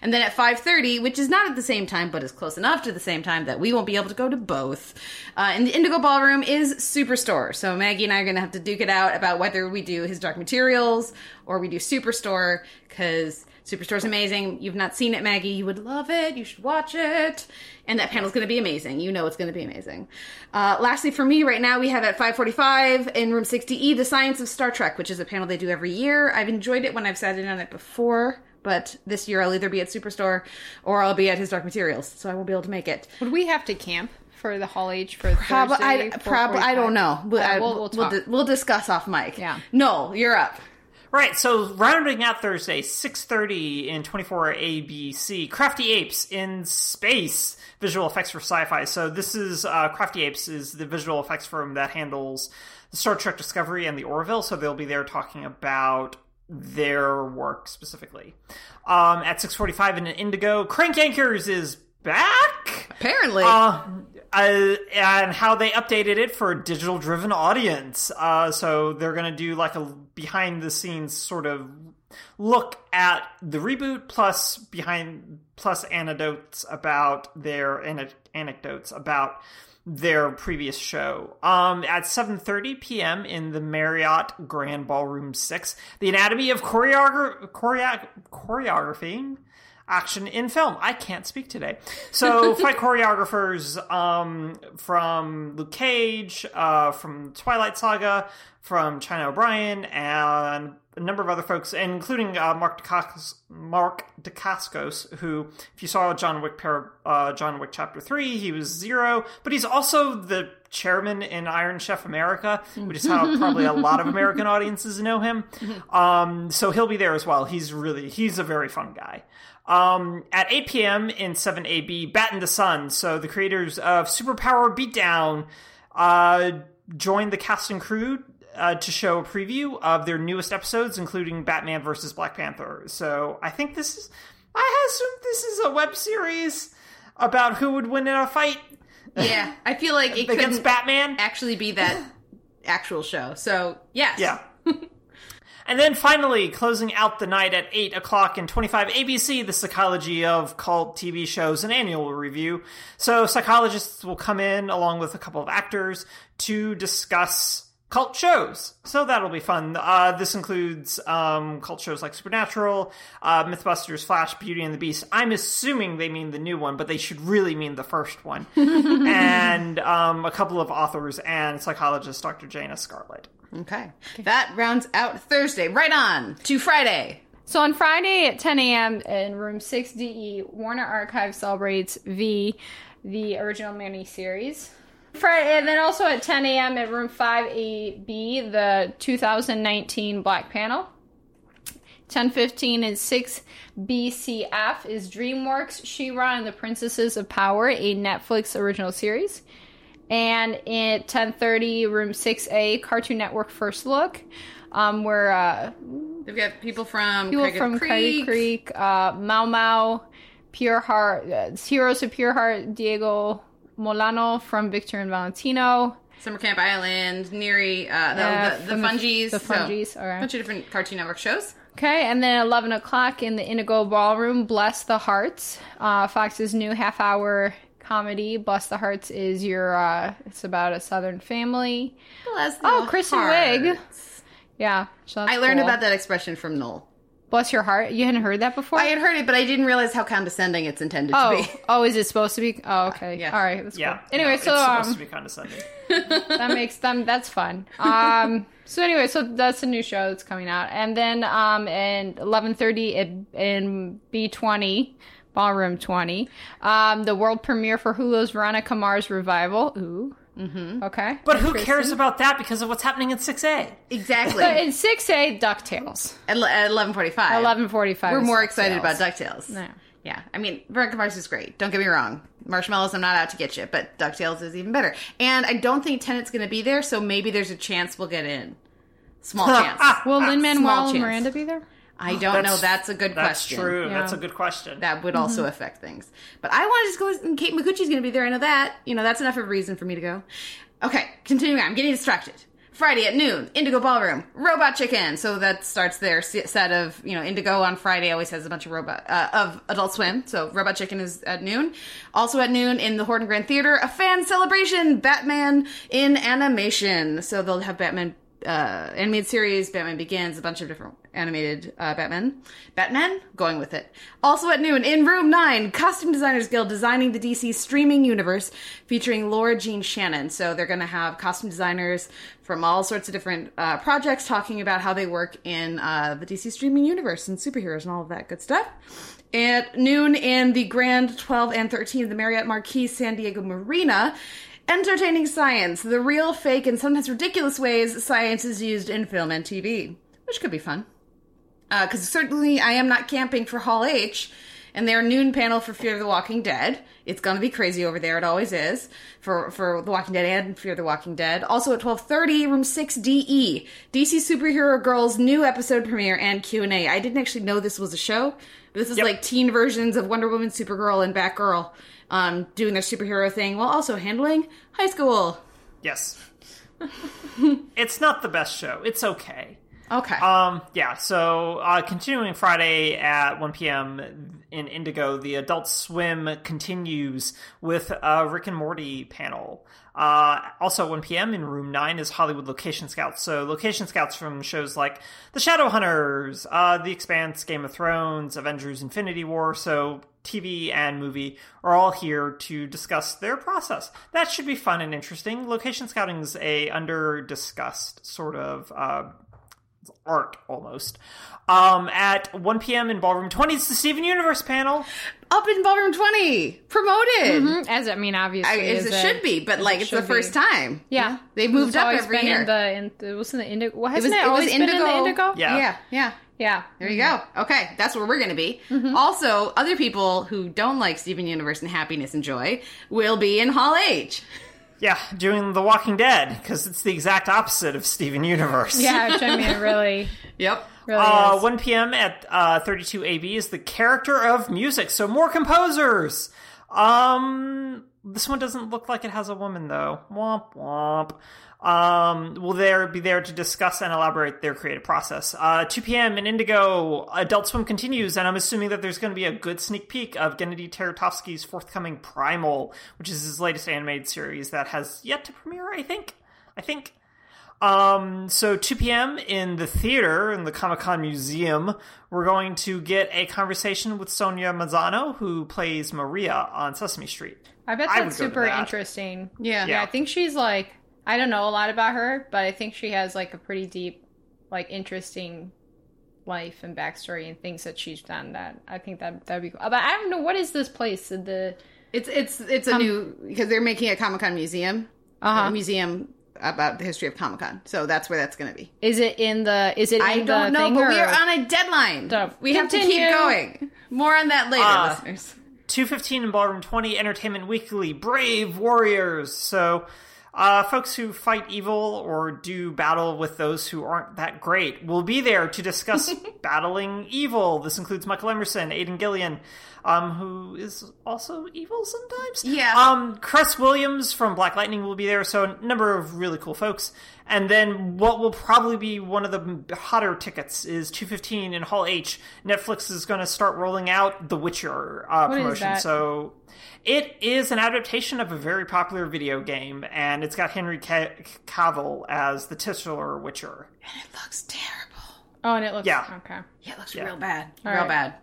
and then at 5:30, which is not at the same time, but is close enough to the same time that we won't be able to go to both. Uh, in the Indigo Ballroom is Superstore. So Maggie and I are going to have to duke it out about whether we do his Dark Materials or we do Superstore because. Superstore's amazing. You've not seen it, Maggie. You would love it. You should watch it. And that panel's going to be amazing. You know it's going to be amazing. Uh, lastly, for me, right now we have at 5:45 in room 60E, the Science of Star Trek, which is a panel they do every year. I've enjoyed it when I've sat in on it before, But this year I'll either be at Superstore or I'll be at his Dark Materials, so I won't be able to make it. Would we have to camp for the Hall H for Probably, Thursday? I, probably, I don't know. But we'll- we'll, we'll we'll, di- we'll discuss off mic. Yeah. No, you're up. Right, so rounding out Thursday, 6.30 in 24 ABC, Crafty Apes in Space, visual effects for sci-fi. So this is, uh, Crafty Apes is the visual effects firm that handles the Star Trek Discovery and the Orville, so they'll be there talking about their work specifically. Um, at 6.45 in Indigo, Crank Yankers is back! Apparently. Uh, uh, and how they updated it for a digital driven audience. Uh, so they're going to do like a behind the scenes sort of look at the reboot plus behind plus anecdotes about their ane- anecdotes about their previous show. Um, at 7:30 p.m. in the Marriott Grand Ballroom 6, The Anatomy of choreo- Choreography action in film. I can't speak today. So fight choreographers um, from Luke Cage, uh, from Twilight Saga, from China O'Brien, and a number of other folks, including uh, Mark Dacascos, Mark Dacascos, who, if you saw John Wick, uh, John Wick Chapter Three, he was Zero, but he's also the chairman in Iron Chef America, which is how probably a lot of American audiences know him. Um, so he'll be there as well. He's really he's a very fun guy. Um, at 8 p.m. in 7AB, Bat in the Sun. So the creators of Superpower Beatdown uh, joined the cast and crew uh, to show a preview of their newest episodes, including Batman versus Black Panther. So I think this is, I assume this is a web series about who would win in a fight yeah, I feel like it against Batman. actually be that actual show. So, yes. Yeah. And then finally, closing out the night at 8 o'clock and 25 ABC, the Psychology of Cult TV Shows, an annual review. So psychologists will come in along with a couple of actors to discuss cult shows. So that'll be fun. Uh, this includes um, cult shows like Supernatural, uh, Mythbusters, Flash, Beauty and the Beast. I'm assuming they mean the new one, but they should really mean the first one. and um, a couple of authors and psychologist Dr. Jana Scarlet. Okay. That rounds out Thursday. Right on to Friday. So on Friday at 10 a.m. in room 6DE, Warner Archive celebrates V, the original miniseries. Friday, and then also at 10 a.m. at room 5AB, the 2019 Black Panel. 1015 and 6 BCF is DreamWorks She-Ra and the Princesses of Power, a Netflix original series. And at 1030, room 6A, Cartoon Network First Look, um, where uh, We've got people from people Craig from Creek. Creek, uh, Mao Mao, Pure Heart, uh, Heroes of Pure Heart, Diego Molano from Victor and Valentino. Summer Camp Island, Neri, uh, Yeah, the, the, the Fungies. the so, Fungies, all right. A bunch of different Cartoon Network shows. Okay, and then 11 o'clock in the Indigo Ballroom, Bless the Hearts. Uh, Fox's new half hour comedy, Bless the Hearts, is your, uh, it's about a Southern family. Bless Oh, the Kristen heart. Wiig. Yeah, so that's I learned cool. about that expression from Noel. Bless your heart. You hadn't heard that before? I had heard it, but I didn't realize how condescending it's intended Oh, to be. oh, is it supposed to be? Oh, okay. Yeah. All right, that's Yeah. cool. Anyway, no, so it's um, supposed to be condescending. that makes them that's fun. Um, so anyway, so that's a new show that's coming out, and then um, and eleven thirty in B twenty. Ballroom 20. Um, the world premiere for Hulu's Veronica Mars revival. Ooh. Mm-hmm. Okay. But who Interesting. cares about that because of what's happening in 6A? Exactly. So in 6A, DuckTales. at, at 11.45. 1145. We're is more DuckTales. excited about DuckTales. Yeah. Yeah. I mean, Veronica Mars is great. Don't get me wrong. Marshmallows, I'm not out to get you, but DuckTales is even better. And I don't think Tennant's going to be there, so maybe there's a chance we'll get in. Small chance. Will Lin Small Manuel chance. Miranda be there? I don't know. That's- That's a good That's question. true. That's a good question. That would also affect things. But I want to just go. And Kate Micucci's going to be there. I know that. You know, that's enough of a reason for me to go. Okay, continuing on. I'm getting distracted. Friday at noon, Indigo Ballroom, Robot Chicken. So that starts their set of, you know, Indigo on Friday always has a bunch of robot, uh, of Adult Swim. So Robot Chicken is at noon. Also at noon in the Horton Grand Theater, a fan celebration, Batman in animation. So they'll have Batman uh, animated series, Batman Begins, a bunch of different animated uh, Batman. Batman? Going with it. Also at noon, in Room 9, Costume Designers Guild designing the DC streaming universe featuring Laura Jean Shannon. So they're going to have costume designers from all sorts of different uh, projects talking about how they work in uh, the DC streaming universe and superheroes and all of that good stuff. At noon in the Grand 12 and 13 of the Marriott Marquis San Diego Marina, entertaining science, the real, fake, and sometimes ridiculous ways science is used in film and TV, which could be fun. Because certainly I am not camping for Hall H and their noon panel for Fear of the Walking Dead. It's going to be crazy over there. It always is for for The Walking Dead and Fear of the Walking Dead. Also at twelve thirty, room six DE, DC Superhero Girls new episode premiere and Q and A. I didn't actually know this was a show. This is Yep. like teen versions of Wonder Woman, Supergirl, and Batgirl um, doing their superhero thing while also handling high school. Yes. it's not the best show. It's okay. Okay. Um, yeah, so uh, continuing Friday at 1 p.m. in Indigo, the Adult Swim continues with a Rick and Morty panel. Uh, also at 1 p.m. in Room 9 is Hollywood Location Scouts. So, location scouts from shows like The Shadowhunters, uh, The Expanse, Game of Thrones, Avengers Infinity War. So, TV and movie are all here to discuss their process. That should be fun and interesting. Location scouting is a under discussed sort of uh, art almost. Um, at 1 p.m. in Ballroom 20, it's the Steven Universe panel. Up in Ballroom 20, promoted. As I mean, obviously, I, as is it should be, but like it's the should first be. time. Yeah, They've moved It's up always every been year. In the, in, it wasn't the indigo. Well, hasn't it, it was always indigo. been in the indigo? Yeah. yeah, yeah. yeah. There you go. Okay, that's where we're going to be. Also, other people who don't like Steven Universe and Happiness and Joy will be in Hall H. Yeah, doing The Walking Dead, because it's the exact opposite of Steven Universe. Yeah, which I mean, really, Yep. really Uh, is. 1 p.m. at uh, 32AB is the character of music, so more composers. Um, this one doesn't look like it has a woman though. Womp womp. Um, will there be there to discuss and elaborate their creative process? Uh, 2 p.m. in Indigo, Adult Swim continues, and I'm assuming that there's going to be a good sneak peek of Genndy Tartakovsky's forthcoming Primal, which is his latest animated series that has yet to premiere. I think. I think. Um, so 2 p.m. in the theater in the Comic Con Museum, we're going to get a conversation with Sonia Manzano, who plays Maria on Sesame Street. I bet that's would go to super that. interesting. Yeah. Yeah, I think she's like, I don't know a lot about her, but I think she has like a pretty deep, like interesting life and backstory and things that she's done. That I think that that'd be cool. But I don't know what is this place? The It's it's it's a new because they're making a Comic Con museum, Uh-huh. a museum about the history of Comic Con. So that's where that's going to be. is it in the? Is it? In I the don't know, thing, but or- we are on a deadline. So, we have to keep going. More on that later, Ah. listeners. 215 in Ballroom 20, Entertainment Weekly, Brave Warriors. So, uh, folks who fight evil or do battle with those who aren't that great will be there to discuss battling evil. This includes Michael Emerson, Aidan Gillen, um, who is also evil sometimes. Yeah. Um, Cress Williams from Black Lightning will be there, so a number of really cool folks. And then what will probably be one of the hotter tickets is 215 in Hall H. Netflix is going to start rolling out The Witcher uh, What is promotion. that? So it is an adaptation of a very popular video game, and it's got Henry Ca- Cavill as the titular Witcher. And it looks terrible. Oh, and it looks Yeah. okay. Yeah, it looks Yeah. real bad. All real right. bad.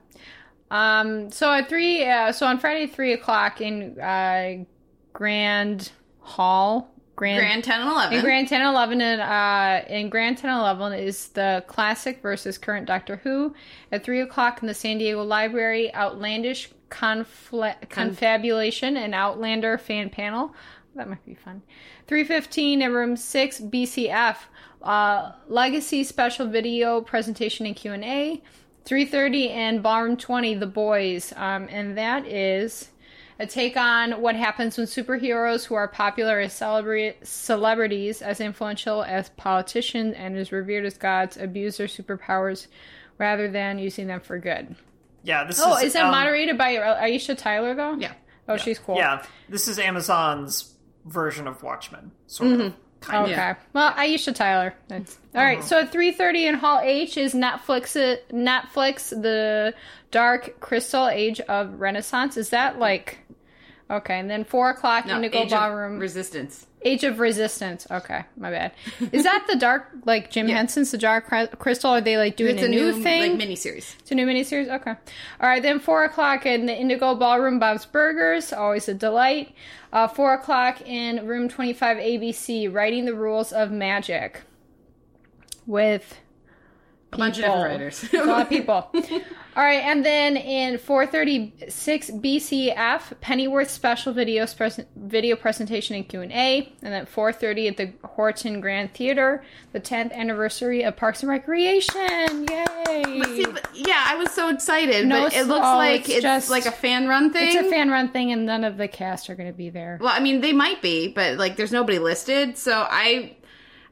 Um. So at three. Uh, so on Friday, three o'clock in uh, Grand Hall. Grand. Grand 10 and 11. In Grand 10 and 11, and, uh, in Grand 10 and 11 is the classic versus current Doctor Who. At 3 o'clock in the San Diego Library, Outlandish confla- Confabulation and Outlander fan panel. That might be fun. 315 in room 6, BCF. Uh, Legacy special video presentation and Q&A. 3.30 in Ballroom 20, The Boys. Um, and that is a take on what happens when superheroes who are popular as celebra- celebrities, as influential as politicians, and as revered as gods abuse their superpowers rather than using them for good. Yeah, this Oh, is. is that um, moderated by Aisha Tyler, though? Yeah. Oh, she's cool. Yeah, this is Amazon's version of Watchmen, sort Mm-hmm. of. Kind Okay. of. Yeah. Well, Aisha Tyler. That's all right. Uh-huh. So at three thirty in Hall H is Netflix. Uh, Netflix, the Dark Crystal Age of Renaissance. Is that like Okay, and then four o'clock No, Indigo Age of Ballroom. Resistance. Age of Resistance. Okay, my bad. Is that the dark like Jim Henson's the Dark Crystal? Are they like doing It's a, new, thing? like miniseries. It's a new miniseries. Okay. All right. Then four o'clock in the Indigo Ballroom, Bob's Burgers. Always a delight. Uh, four o'clock in Room Twenty Five ABC, writing the rules of magic with A bunch of different writers. a lot of people. All right, and then in 436 BCF, Pennyworth special video pres- video presentation and Q and A, and then 4:30 at the Horton Grand Theater, the 10th anniversary of Parks and Recreation. Yay! See, but- yeah, I was so excited, No, but it looks oh, like it's it's, just- like a fan run thing. It's a fan run thing, and none of the cast are going to be there. Well, I mean, they might be, but like, there's nobody listed, so I,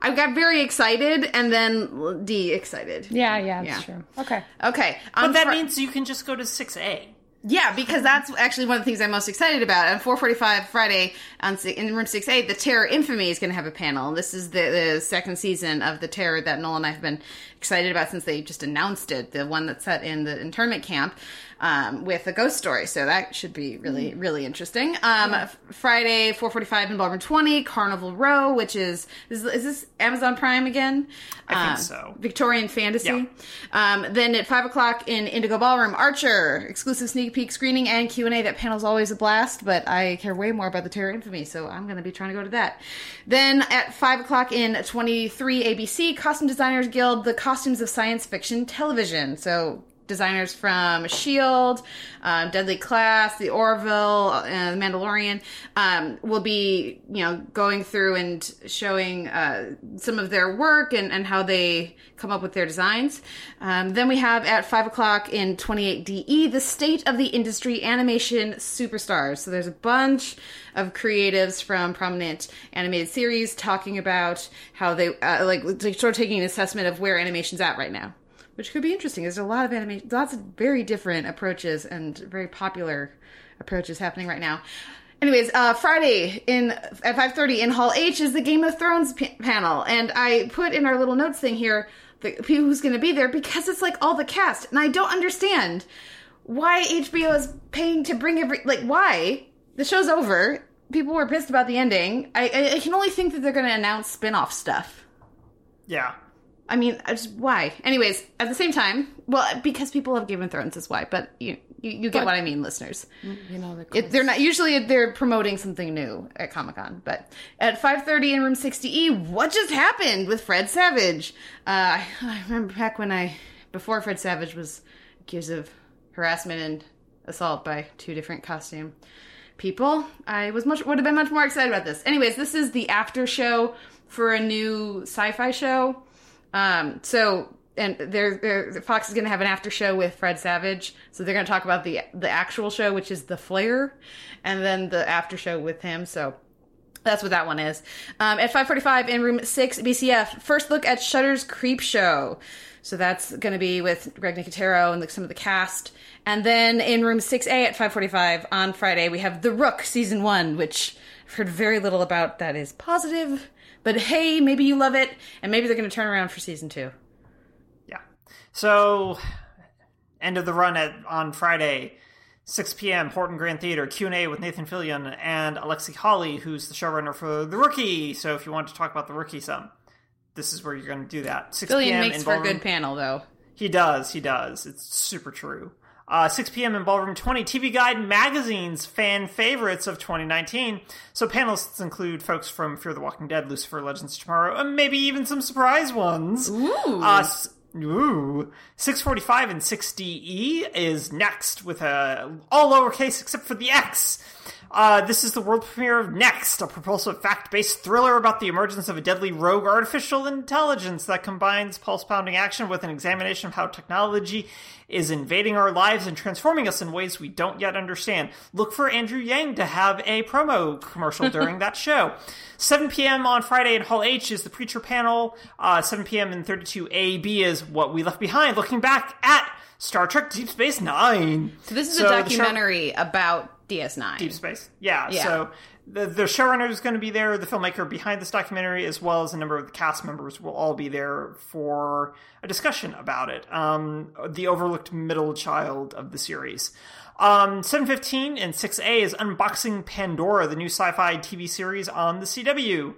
I got very excited and then de excited. Yeah, yeah, that's Yeah. true. Okay. Okay, But on that Fri- means you can just go to 6A. Yeah, because that's actually one of the things I'm most excited about. On 4:45 Friday on in room 6A, the Terror Infamy is going to have a panel. This is the, the second season of the Terror that Noel and I have been excited about since they just announced it. The one that's set in the internment camp um, with a ghost story. So that should be really really interesting. Um, f- Friday 4:45 in Ballroom 20, Carnival Row, which is is, is this Amazon Prime again? I think Um, so. Victorian fantasy. Yeah. Um, then at five o'clock in Indigo Ballroom, Archer exclusive sneak peek screening and Q and A. That panel's always a blast, but I care way more about the Terror Infamy, so I'm going to be trying to go to that. Then at five o'clock in 23 ABC, Costume Designers Guild, the costumes of science fiction television. So designers from Shield, um, Deadly Class, The Orville, uh, The Mandalorian um, will be you know going through and showing uh, some of their work and, and how they come up with their designs. Um, then we have at five o'clock in 28 DE the state of the industry animation superstars. So there's a bunch of creatives from prominent animated series talking about how they uh, like sort of taking an assessment of where animation's at right now which could be interesting. There's a lot of animation, lots of very different approaches and very popular approaches happening right now. Anyways, uh, Friday in at 5:30 in Hall H is the Game of Thrones p- panel, and I put in our little notes thing here the people who's going to be there because it's like all the cast, and I don't understand why HBO is paying to bring every like why the show's over. People were pissed about the ending. I, I, I can only think that they're going to announce spin-off stuff. Yeah. I mean, why? Anyways, at the same time, well, because people love Game of Thrones is why. But you, you, you get what I mean, listeners. You know the It, they're not usually they're promoting something new at Comic Con, but at five thirty in room sixty E, what just happened with Fred Savage? Uh, I, I remember back when I before Fred Savage was accused of harassment and assault by two different costume people. I was much would have been much more excited about this. Anyways, this is the after show for a new sci-fi show. Um, so and they're, they're Fox is going to have an after show with Fred Savage. So they're going to talk about the the actual show, which is the Flare, and then the after show with him. So that's what that one is. Um, at 5:45 in room six BCF, first look at Shudder's Creep Show. So that's going to be with Greg Nicotero and some of the cast. And then in room 6A at 5:45 on Friday, we have The Rook season 1, which I've heard very little about that is positive. But hey, maybe you love it and maybe they're going to turn around for season 2. Yeah. So, end of the run at on Friday, 6 p.m. Horton Grand Theater Q and A with Nathan Fillion and Alexi Hawley, who's the showrunner for The Rookie. So, if you want to talk about The Rookie some, this is where you're going to do that. 6 Billion p.m. makes for a good panel though. He does. He does. It's super true. Uh, 6 p.m. in Ballroom 20, TV Guide Magazine's fan favorites of 2019. So panelists include folks from Fear the Walking Dead, Lucifer, Legends Tomorrow, and maybe even some surprise ones. Ooh. Uh, ooh. 645 and 60E is next with a all lowercase except for the X. Uh, this is the world premiere of Next, a propulsive fact-based thriller about the emergence of a deadly rogue artificial intelligence that combines pulse-pounding action with an examination of how technology is invading our lives and transforming us in ways we don't yet understand. Look for Andrew Yang to have a promo commercial during that show. 7 p.m. on Friday in Hall H is the Preacher panel. Uh, 7 p.m. in 32AB is What We Left Behind, looking back at Star Trek Deep Space Nine. So this is So a show- documentary about DS9. Deep Space. Yeah. Yeah. So the the showrunner is going to be there. The filmmaker behind this documentary, as well as a number of the cast members, will all be there for a discussion about it. Um, the overlooked middle child of the series. Um, 715 and 6A is Unboxing Pandora, the new sci-fi TV series on the CW.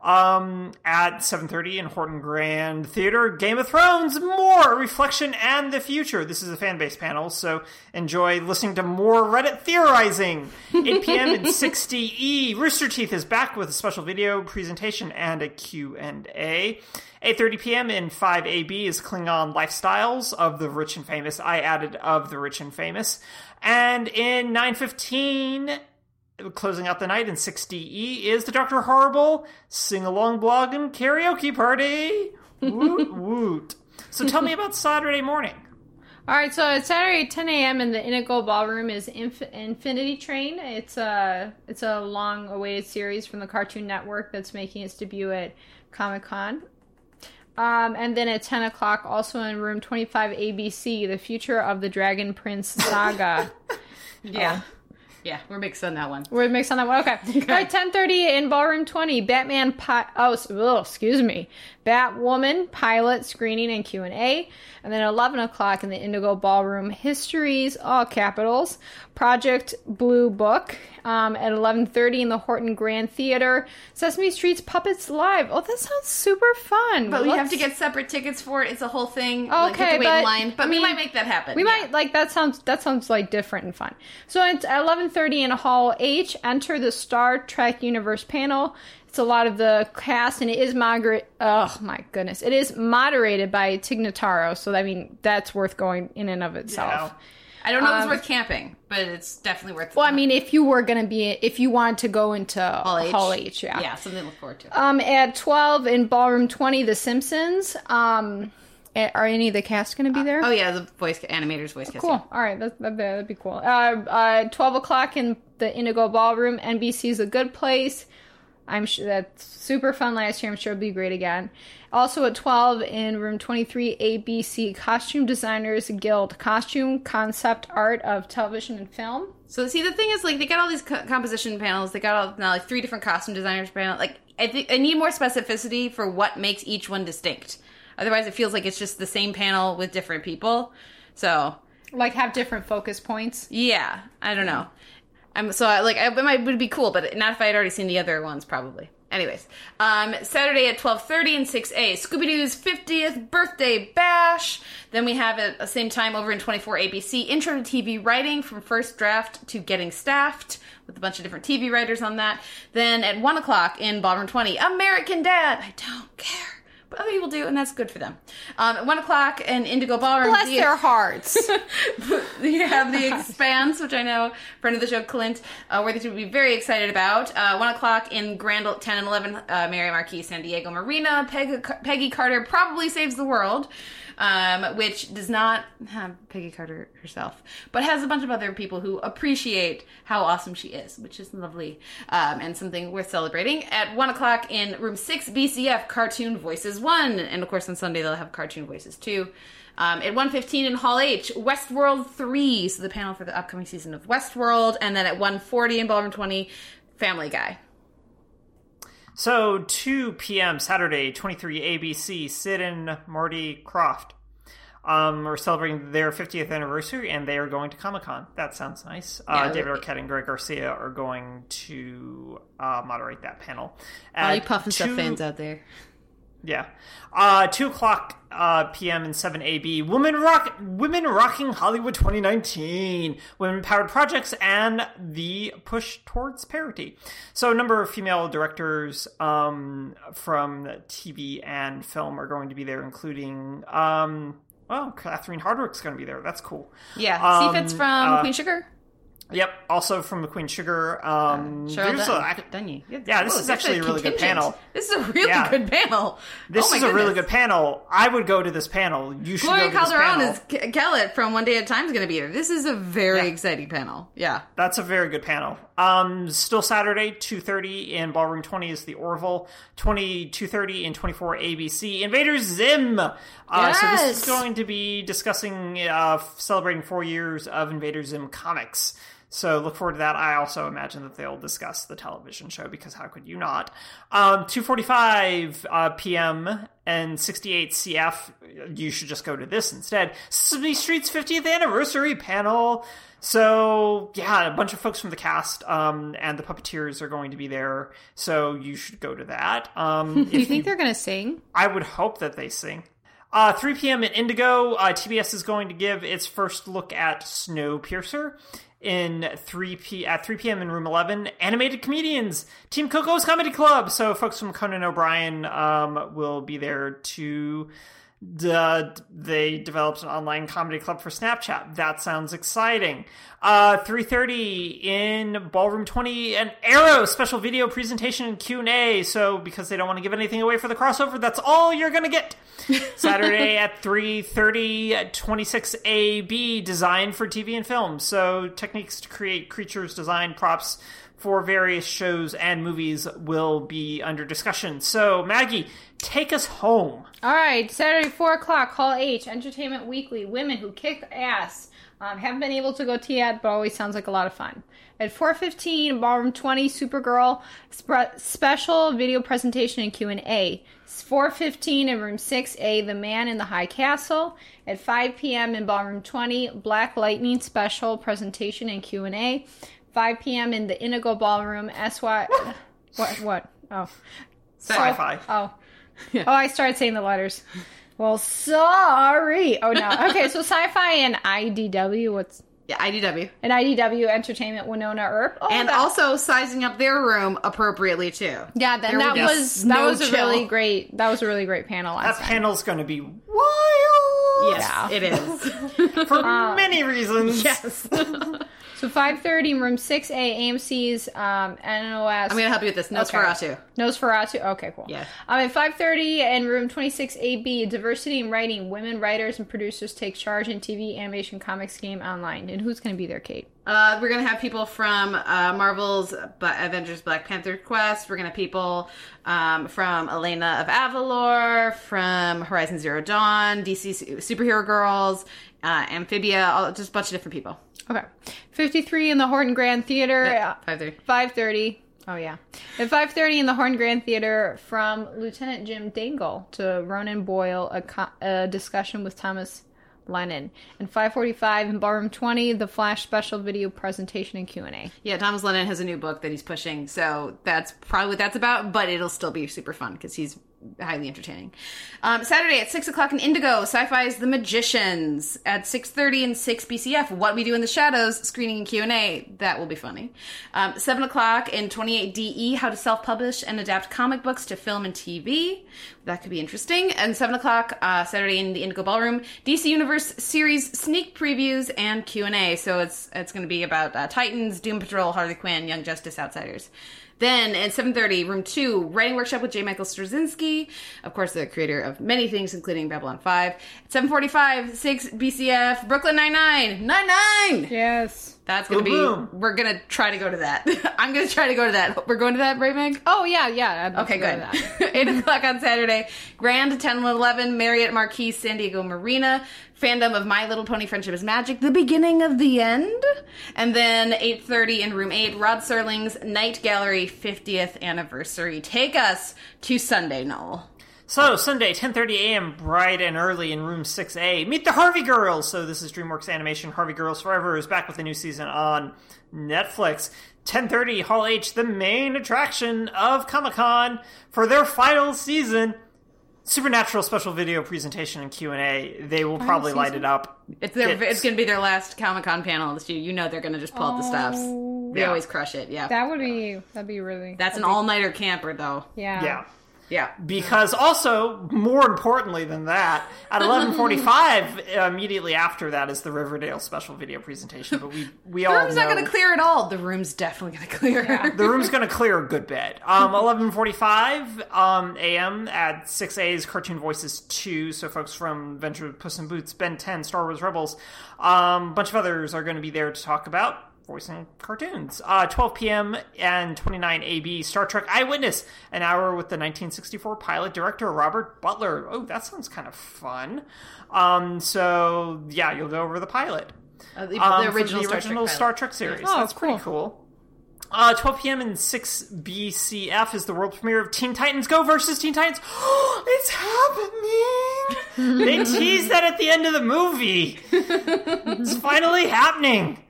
Um, at 7.30 in Horton Grand Theater, Game of Thrones, more reflection and the future. This is a fan base panel, so enjoy listening to more Reddit theorizing. 8 p.m. in 60E, Rooster Teeth is back with a special video presentation and a Q&A. 8.30 p.m. in 5AB is Klingon Lifestyles of the Rich and Famous. I added of the Rich and Famous. And in 9.15, closing out the night in 60E is the Dr. Horrible sing along blog and karaoke party. Woot woot. So tell me about Saturday morning. All right, so it's Saturday at 10 a.m. in the Indigo Ballroom is Inf- Infinity Train. It's a it's a long-awaited series from the Cartoon Network that's making its debut at Comic Con. Um, and then at 10 o'clock, also in room 25 ABC, the future of the Dragon Prince saga. Yeah. Yeah, we're mixed on that one. We're mixed on that one. Okay. All right, 10:30 in ballroom 20. Batman. Pi- oh, excuse me. Batwoman pilot screening and Q and then 11 o'clock in the Indigo Ballroom. History's, all capitals. Project Blue Book. Um, at 11:30 in the Horton Grand Theater. Sesame Street's Puppets Live. Oh, that sounds super fun. But we have Let's- to get separate tickets for it. It's a whole thing. Okay, like, have to wait but, in line. But I we might make that happen. We yeah. might like that sounds that sounds like different and fun. So it's at eleven thirty in Hall H. Enter the Star Trek Universe panel. It's a lot of the cast, and it is moderate. Oh my goodness, it is moderated by Tig Notaro. So I mean, that's worth going in and of itself. Yeah. I don't know if um, it's worth camping, but it's definitely worth. Well, I mean, if you were gonna be, if you wanted to go into Hall H. H, yeah. yeah, something to look forward to. Um, at twelve in Ballroom Twenty, The Simpsons. Um, eh, are any of the cast gonna be there? oh yeah, the voice animators voice casting. Cool. All right, that, that, that'd be cool. Uh, uh, 12 o'clock in the Indigo Ballroom. NBC's A Good Place. I'm sure that's super fun last year. I'm sure it'll be great again. Also at 12 in room 23, ABC Costume Designers Guild. Costume, concept art of television and film. So see, the thing is, like, they got all these co- composition panels. They got all now like three different costume designers panel. Like, I think I need more specificity for what makes each one distinct. Otherwise, it feels like it's just the same panel with different people. So Like have different focus points. yeah, I don't know. I'm so I, like I, it might would be cool, but not if I had already seen the other ones, probably. Anyways, um, Saturday at twelve thirty and six A, Scooby Doo's fiftieth birthday bash. Then we have at the same time over in twenty four ABC, Intro to TV Writing from first draft to getting staffed with a bunch of different TV writers on that. Then at one o'clock in Ballroom twenty, American Dad. I don't care. But other people do, and that's good for them. Um, at one o'clock in Indigo Ballroom. Bless the- their hearts. you have the Expanse, which I know friend of the show Clint uh, Worthy would be very excited about. Uh, One o'clock in Grand ten and eleven, uh, Marriott Marquis San Diego Marina. Peg, Peggy Carter probably saves the world, um, which does not have Peggy Carter herself, but has a bunch of other people who appreciate how awesome she is, which is lovely um, and something worth celebrating. At one o'clock in Room Six, BCF Cartoon Voices One, and of course on Sunday they'll have Cartoon Voices Two. Um, at 1.15 in Hall H, Westworld 3, so the panel for the upcoming season of Westworld. And then at 1.40 in Ballroom 20, Family Guy. So 2 p.m. Saturday, 23 ABC, Sid and Marty Krofft um, are celebrating their 50th anniversary, and they are going to Comic Con. That sounds nice. Uh, David Arquette and Greg Garcia are going to uh, moderate that panel. All you At Pufnstuf fans out there. Yeah. Uh, 2 o'clock uh, p.m. and 7 AB. Women Rock, Women Rocking Hollywood 2019. Women Powered Projects and the push towards parity. So a number of female directors um, from TV and film are going to be there, including, um, well, Catherine Hardwicke's going to be there. That's cool. Yeah. Um, CFIT's from uh, Queen Sugar. Yep. Also from the Queen Sugar. Um, Cheryl there's Dun- a- Dunye. Yeah, this Whoa, is actually a really good panel. This is a really Yeah. good panel. This Oh is a really good panel. I would go to this panel. You should Gloria go to this Calderon is Ke- Kellett from One Day at a Time is going to be here. This is a very Yeah. exciting panel. Yeah. That's a very good panel. Um, still Saturday, 2.30 in Ballroom 20 is the Orville. 20, 2.30 in 24 ABC. Invaders Zim! Uh, So this is going to be discussing, uh, celebrating four years of Invader Zim comics. So look forward to that. I also imagine that they'll discuss the television show because how could you not? Um, 2:45 uh, p.m. and 68 CF. You should just go to this instead. Sesame Street's 50th anniversary panel. So yeah, a bunch of folks from the cast um, and the puppeteers are going to be there. So you should go to that. Um, Do you think they're going to sing? I would hope that they sing. Uh, 3 p.m. at Indigo, uh, TBS is going to give its first look at Snowpiercer. In 3 p at 3 p.m. in room 11, animated comedians, Team Coco's Comedy Club. So folks from Conan O'Brien um, will be there to. Uh, they developed an online comedy club for Snapchat. That sounds exciting. Uh, 3.30 in Ballroom 20, an Arrow special video presentation and Q&A. So because they don't want to give anything away for the crossover, that's all you're going to get. Saturday at 3.30, 26AB, design for TV and film. So techniques to create creatures, design, props for various shows and movies will be under discussion. So Maggie, take us home. All right, Saturday, 4 o'clock, Hall H, Entertainment Weekly, Women Who Kick Ass. Um, haven't been able to go to yet, but always sounds like a lot of fun. At 4.15, Ballroom 20, Supergirl, sp- special video presentation and Q&A. 4.15 in Room 6A, The Man in the High Castle. At 5 p.m. in Ballroom 20, Black Lightning special presentation and Q&A. 5 p.m. in the Indigo Ballroom, SY... what? What? Oh. Sci-fi. Oh. Oh, I started saying the letters. Well, sorry. Oh no. Okay, so sci-fi and IDW. What's Yeah, IDW. And IDW Entertainment Wynonna Earp? Oh, And that- also sizing up their room appropriately too. yeah, then there that was was that no was a really great. That was a really great panel That last night. panel's going to be wild Yes, Yeah. it is. for many reasons. yes. So 5:30, room 6A, AMC's um, NOS. I'm gonna help you with this. Nosferatu. Nosferatu. Okay, cool. Yeah. Um, at 5:30 in room 26AB, diversity in writing. Women writers and producers take charge in TV, animation, comics, game, online. And who's going to be there, Kate? Uh, we're gonna have people from uh, Marvel's Avengers Black Panther Quest. We're gonna have people um, from Elena of Avalor, from Horizon Zero Dawn, DC Superhero Girls, uh, Amphibia, all, just a bunch of different people. Okay. 53 in the Horton Grand Theater. Five thirty. 5:30. Oh yeah. At 5:30 in the Horn Grand Theater from Lieutenant Jim Dangle to Ronan Boyle a, co- a discussion with Thomas Lennon. And 5:45 in Ballroom 20 the Flash special video presentation and Q&A. Yeah, Thomas Lennon has a new book that he's pushing, so that's probably what that's about. But it'll still be super fun because he's highly entertaining. Um, Saturday at six o'clock in Indigo, Sci-Fi's The Magicians. At six thirty and six BCF, What We Do in the Shadows screening and Q and A. That will be funny. Um, Seven o'clock in twenty eight DE, How to Self Publish and Adapt Comic Books to Film and TV. That could be interesting. And seven o'clock uh, Saturday in the Indigo Ballroom, DC Universe series sneak previews and Q and A. So it's it's going to be about uh, Titans, Doom Patrol, Harley Quinn, Young Justice, Outsiders. Then at 7.30, room 2, writing workshop with J. Michael Straczynski, of course, the creator of many things, including Babylon 5. At 7.45, 6 BCF, Brooklyn Nine-Nine! Yes. That's gonna Boom, be, we're gonna try to go to that. I'm gonna try to go to that. We're going to that, right, Meg? Oh yeah, yeah. I'd Okay, to go good. that. 8 o'clock on Saturday. Grand 10 and 11, Marriott Marquis, San Diego Marina. Fandom of My Little Pony Friendship is Magic, the beginning of the end. And then 8.30 in room 8, Rod Serling's Night Gallery 50th anniversary. Take us to Sunday, Noel. So Sunday, 10:30 a.m. bright and early in room 6A. Meet the Harvey Girls. So this is DreamWorks Animation. Harvey Girls Forever is back with a new season on Netflix. 10:30 Hall H, the main attraction of Comic-Con for their final season. Supernatural special video presentation and Q&A. They will probably light it up. It's their, It's- it's going to be their last Comic Con panel this year. You know they're going to just pull out the stops. They Yeah. always crush it. Yeah, That would be that'd be really that's an all nighter camper though. yeah. Yeah. Yeah, because also more importantly than that at 11:45 immediately after that is the Riverdale special video presentation but we we the all room's not going to clear at all. The room's definitely going to clear. the room's going to clear a good bit. Um, 11:45 um, a.m. at 6A's Cartoon Voices 2. So folks from Venture Puss in Boots, Ben 10, Star Wars Rebels, um, a bunch of others are going to be there to talk about voicing cartoons. Uh, 12 p.m. and 29 AB Star Trek Eyewitness, an hour with the 1964 pilot director Robert Butler. Oh, that sounds kind of fun. Um, so yeah, you'll go over the pilot. Uh, the, um, the original, the original Star Star Trek. Trek, series. Oh, That's pretty cool. Uh, 12 p.m. and 6 BCF is the world premiere of Teen Titans Go versus Teen Titans. it's happening! they teased that at the end of the movie. it's finally happening.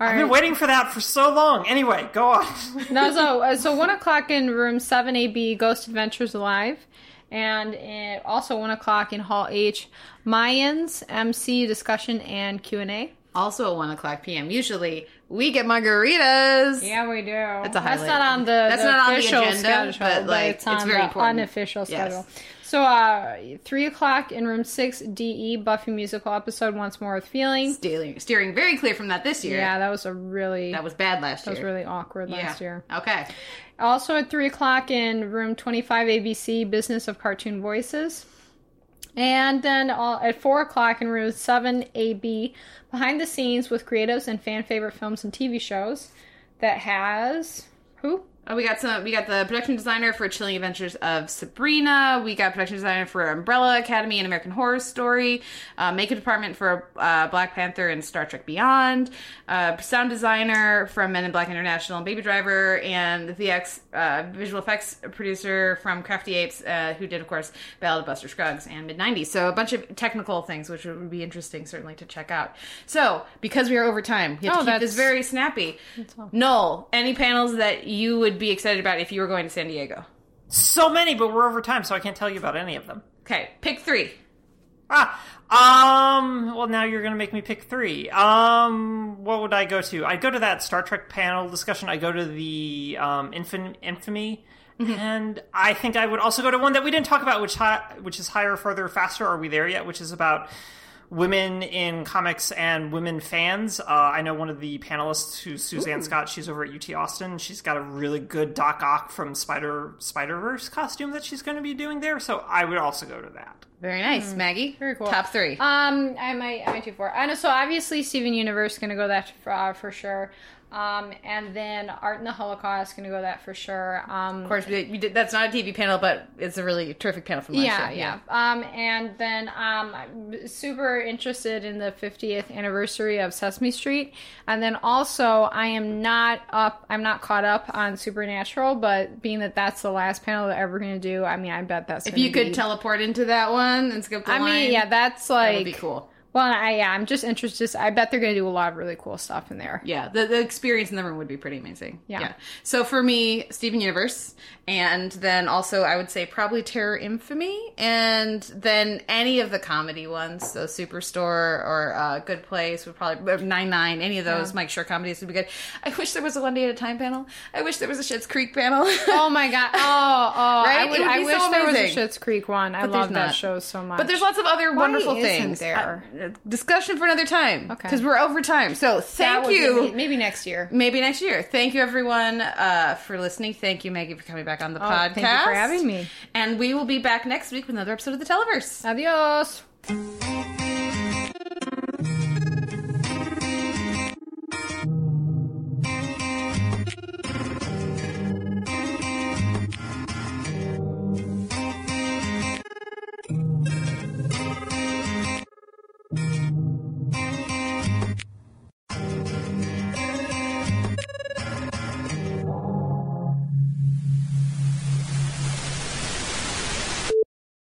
I've been waiting for that for so long. Anyway, go on. No, so uh, so one o'clock in room seven AB, Ghost Adventures Live, and uh, also one o'clock in Hall H, Mayans MC discussion and Q and A. Also at 1 o'clock p.m. Usually, we get margaritas. Yeah, we do. That's a That's highlight. not on the, That's the not on the official agenda, schedule, but, like, it's on it's very important. unofficial Yes. schedule. So, uh, three o'clock in room six DE Buffy musical episode once more with feeling. Steering, steering very clear from that this year. Yeah, that was a really That was bad last year. that was really awkward yeah. last year. Okay. Also at 3 o'clock in room 25 ABC, Business of Cartoon Voices. And then all, at 4 o'clock in room 7 AB, Behind the Scenes with creatives and fan favorite films and TV shows. That has. Who? Oh, we got some. We got the production designer for Chilling Adventures of Sabrina. We got production designer for Umbrella Academy and American Horror Story. Uh, makeup department for uh, Black Panther and Star Trek Beyond. Uh, sound designer from Men in Black International and Baby Driver, and the VX uh, visual effects producer from Crafty Apes, uh, who did, of course, Ballad of Buster Scruggs and Mid '90s. So a bunch of technical things, which would be interesting, certainly to check out. So because we are over time, we have Oh, to keep this very snappy. Noel, any panels that you would be excited about if you were going to San Diego? So many, but we're over time, so I can't tell you about any of them. Okay, pick three. Ah, um, well, now you're gonna make me pick three. Um, what would I go to? I'd go to that Star Trek panel discussion. I go to the um, Infin- Infamy, and I think I would also go to one that we didn't talk about, which hi- which is higher, further, faster. Are we there yet? Which is about women in comics and women fans. Uh, I know one of the panelists, who's Suzanne Scott. She's over at UT Austin. She's got a really good Doc Ock from Spider Spider Verse costume that she's going to be doing there. So I would also go to that. Very nice, Maggie. Hmm. Very cool. Top three. Um, I might, I might do four. I know. So obviously, Steven Universe gonna go that for, uh, for sure. Um, and then Art in the Holocaust gonna go that for sure. Um, of course, we we did, that's not a TV panel, but it's a really terrific panel from last yeah, year. yeah. Um, and then um, I'm super interested in the 50th anniversary of Sesame Street, and then also I am not up. I'm not caught up on Supernatural, but being that that's the last panel that we're gonna do, I mean, I bet that's If you could be- teleport into that one and skip the I line, mean, yeah, that's like that would be cool. Well, I, yeah, I'm just interested. I bet they're gonna do a lot of really cool stuff in there. Yeah, the, the experience in the room would be pretty amazing. Yeah. So for me, Steven Universe, and then also I would say probably Terror Infamy, and then any of the comedy ones, so Superstore or uh, Good Place would probably Nine Nine. Any of those Mike Schur comedies would be good. I wish there was a One Day at a Time panel. I wish there was a Schitt's Creek panel. Oh my god! Oh, oh! Right? I, would, I wish so there was a. Schitt's Creek one. I But there's love that show so much. But there's lots of other Why wonderful things. there? Discussion for another time. Okay. Because we're over time. So thank you. be- maybe next year. Maybe next year. Thank you, everyone, uh, for listening. Thank you, Maggie, for coming back on the Oh, podcast. thank you for having me. And we will be back next week with another episode of the Televerse. Adios.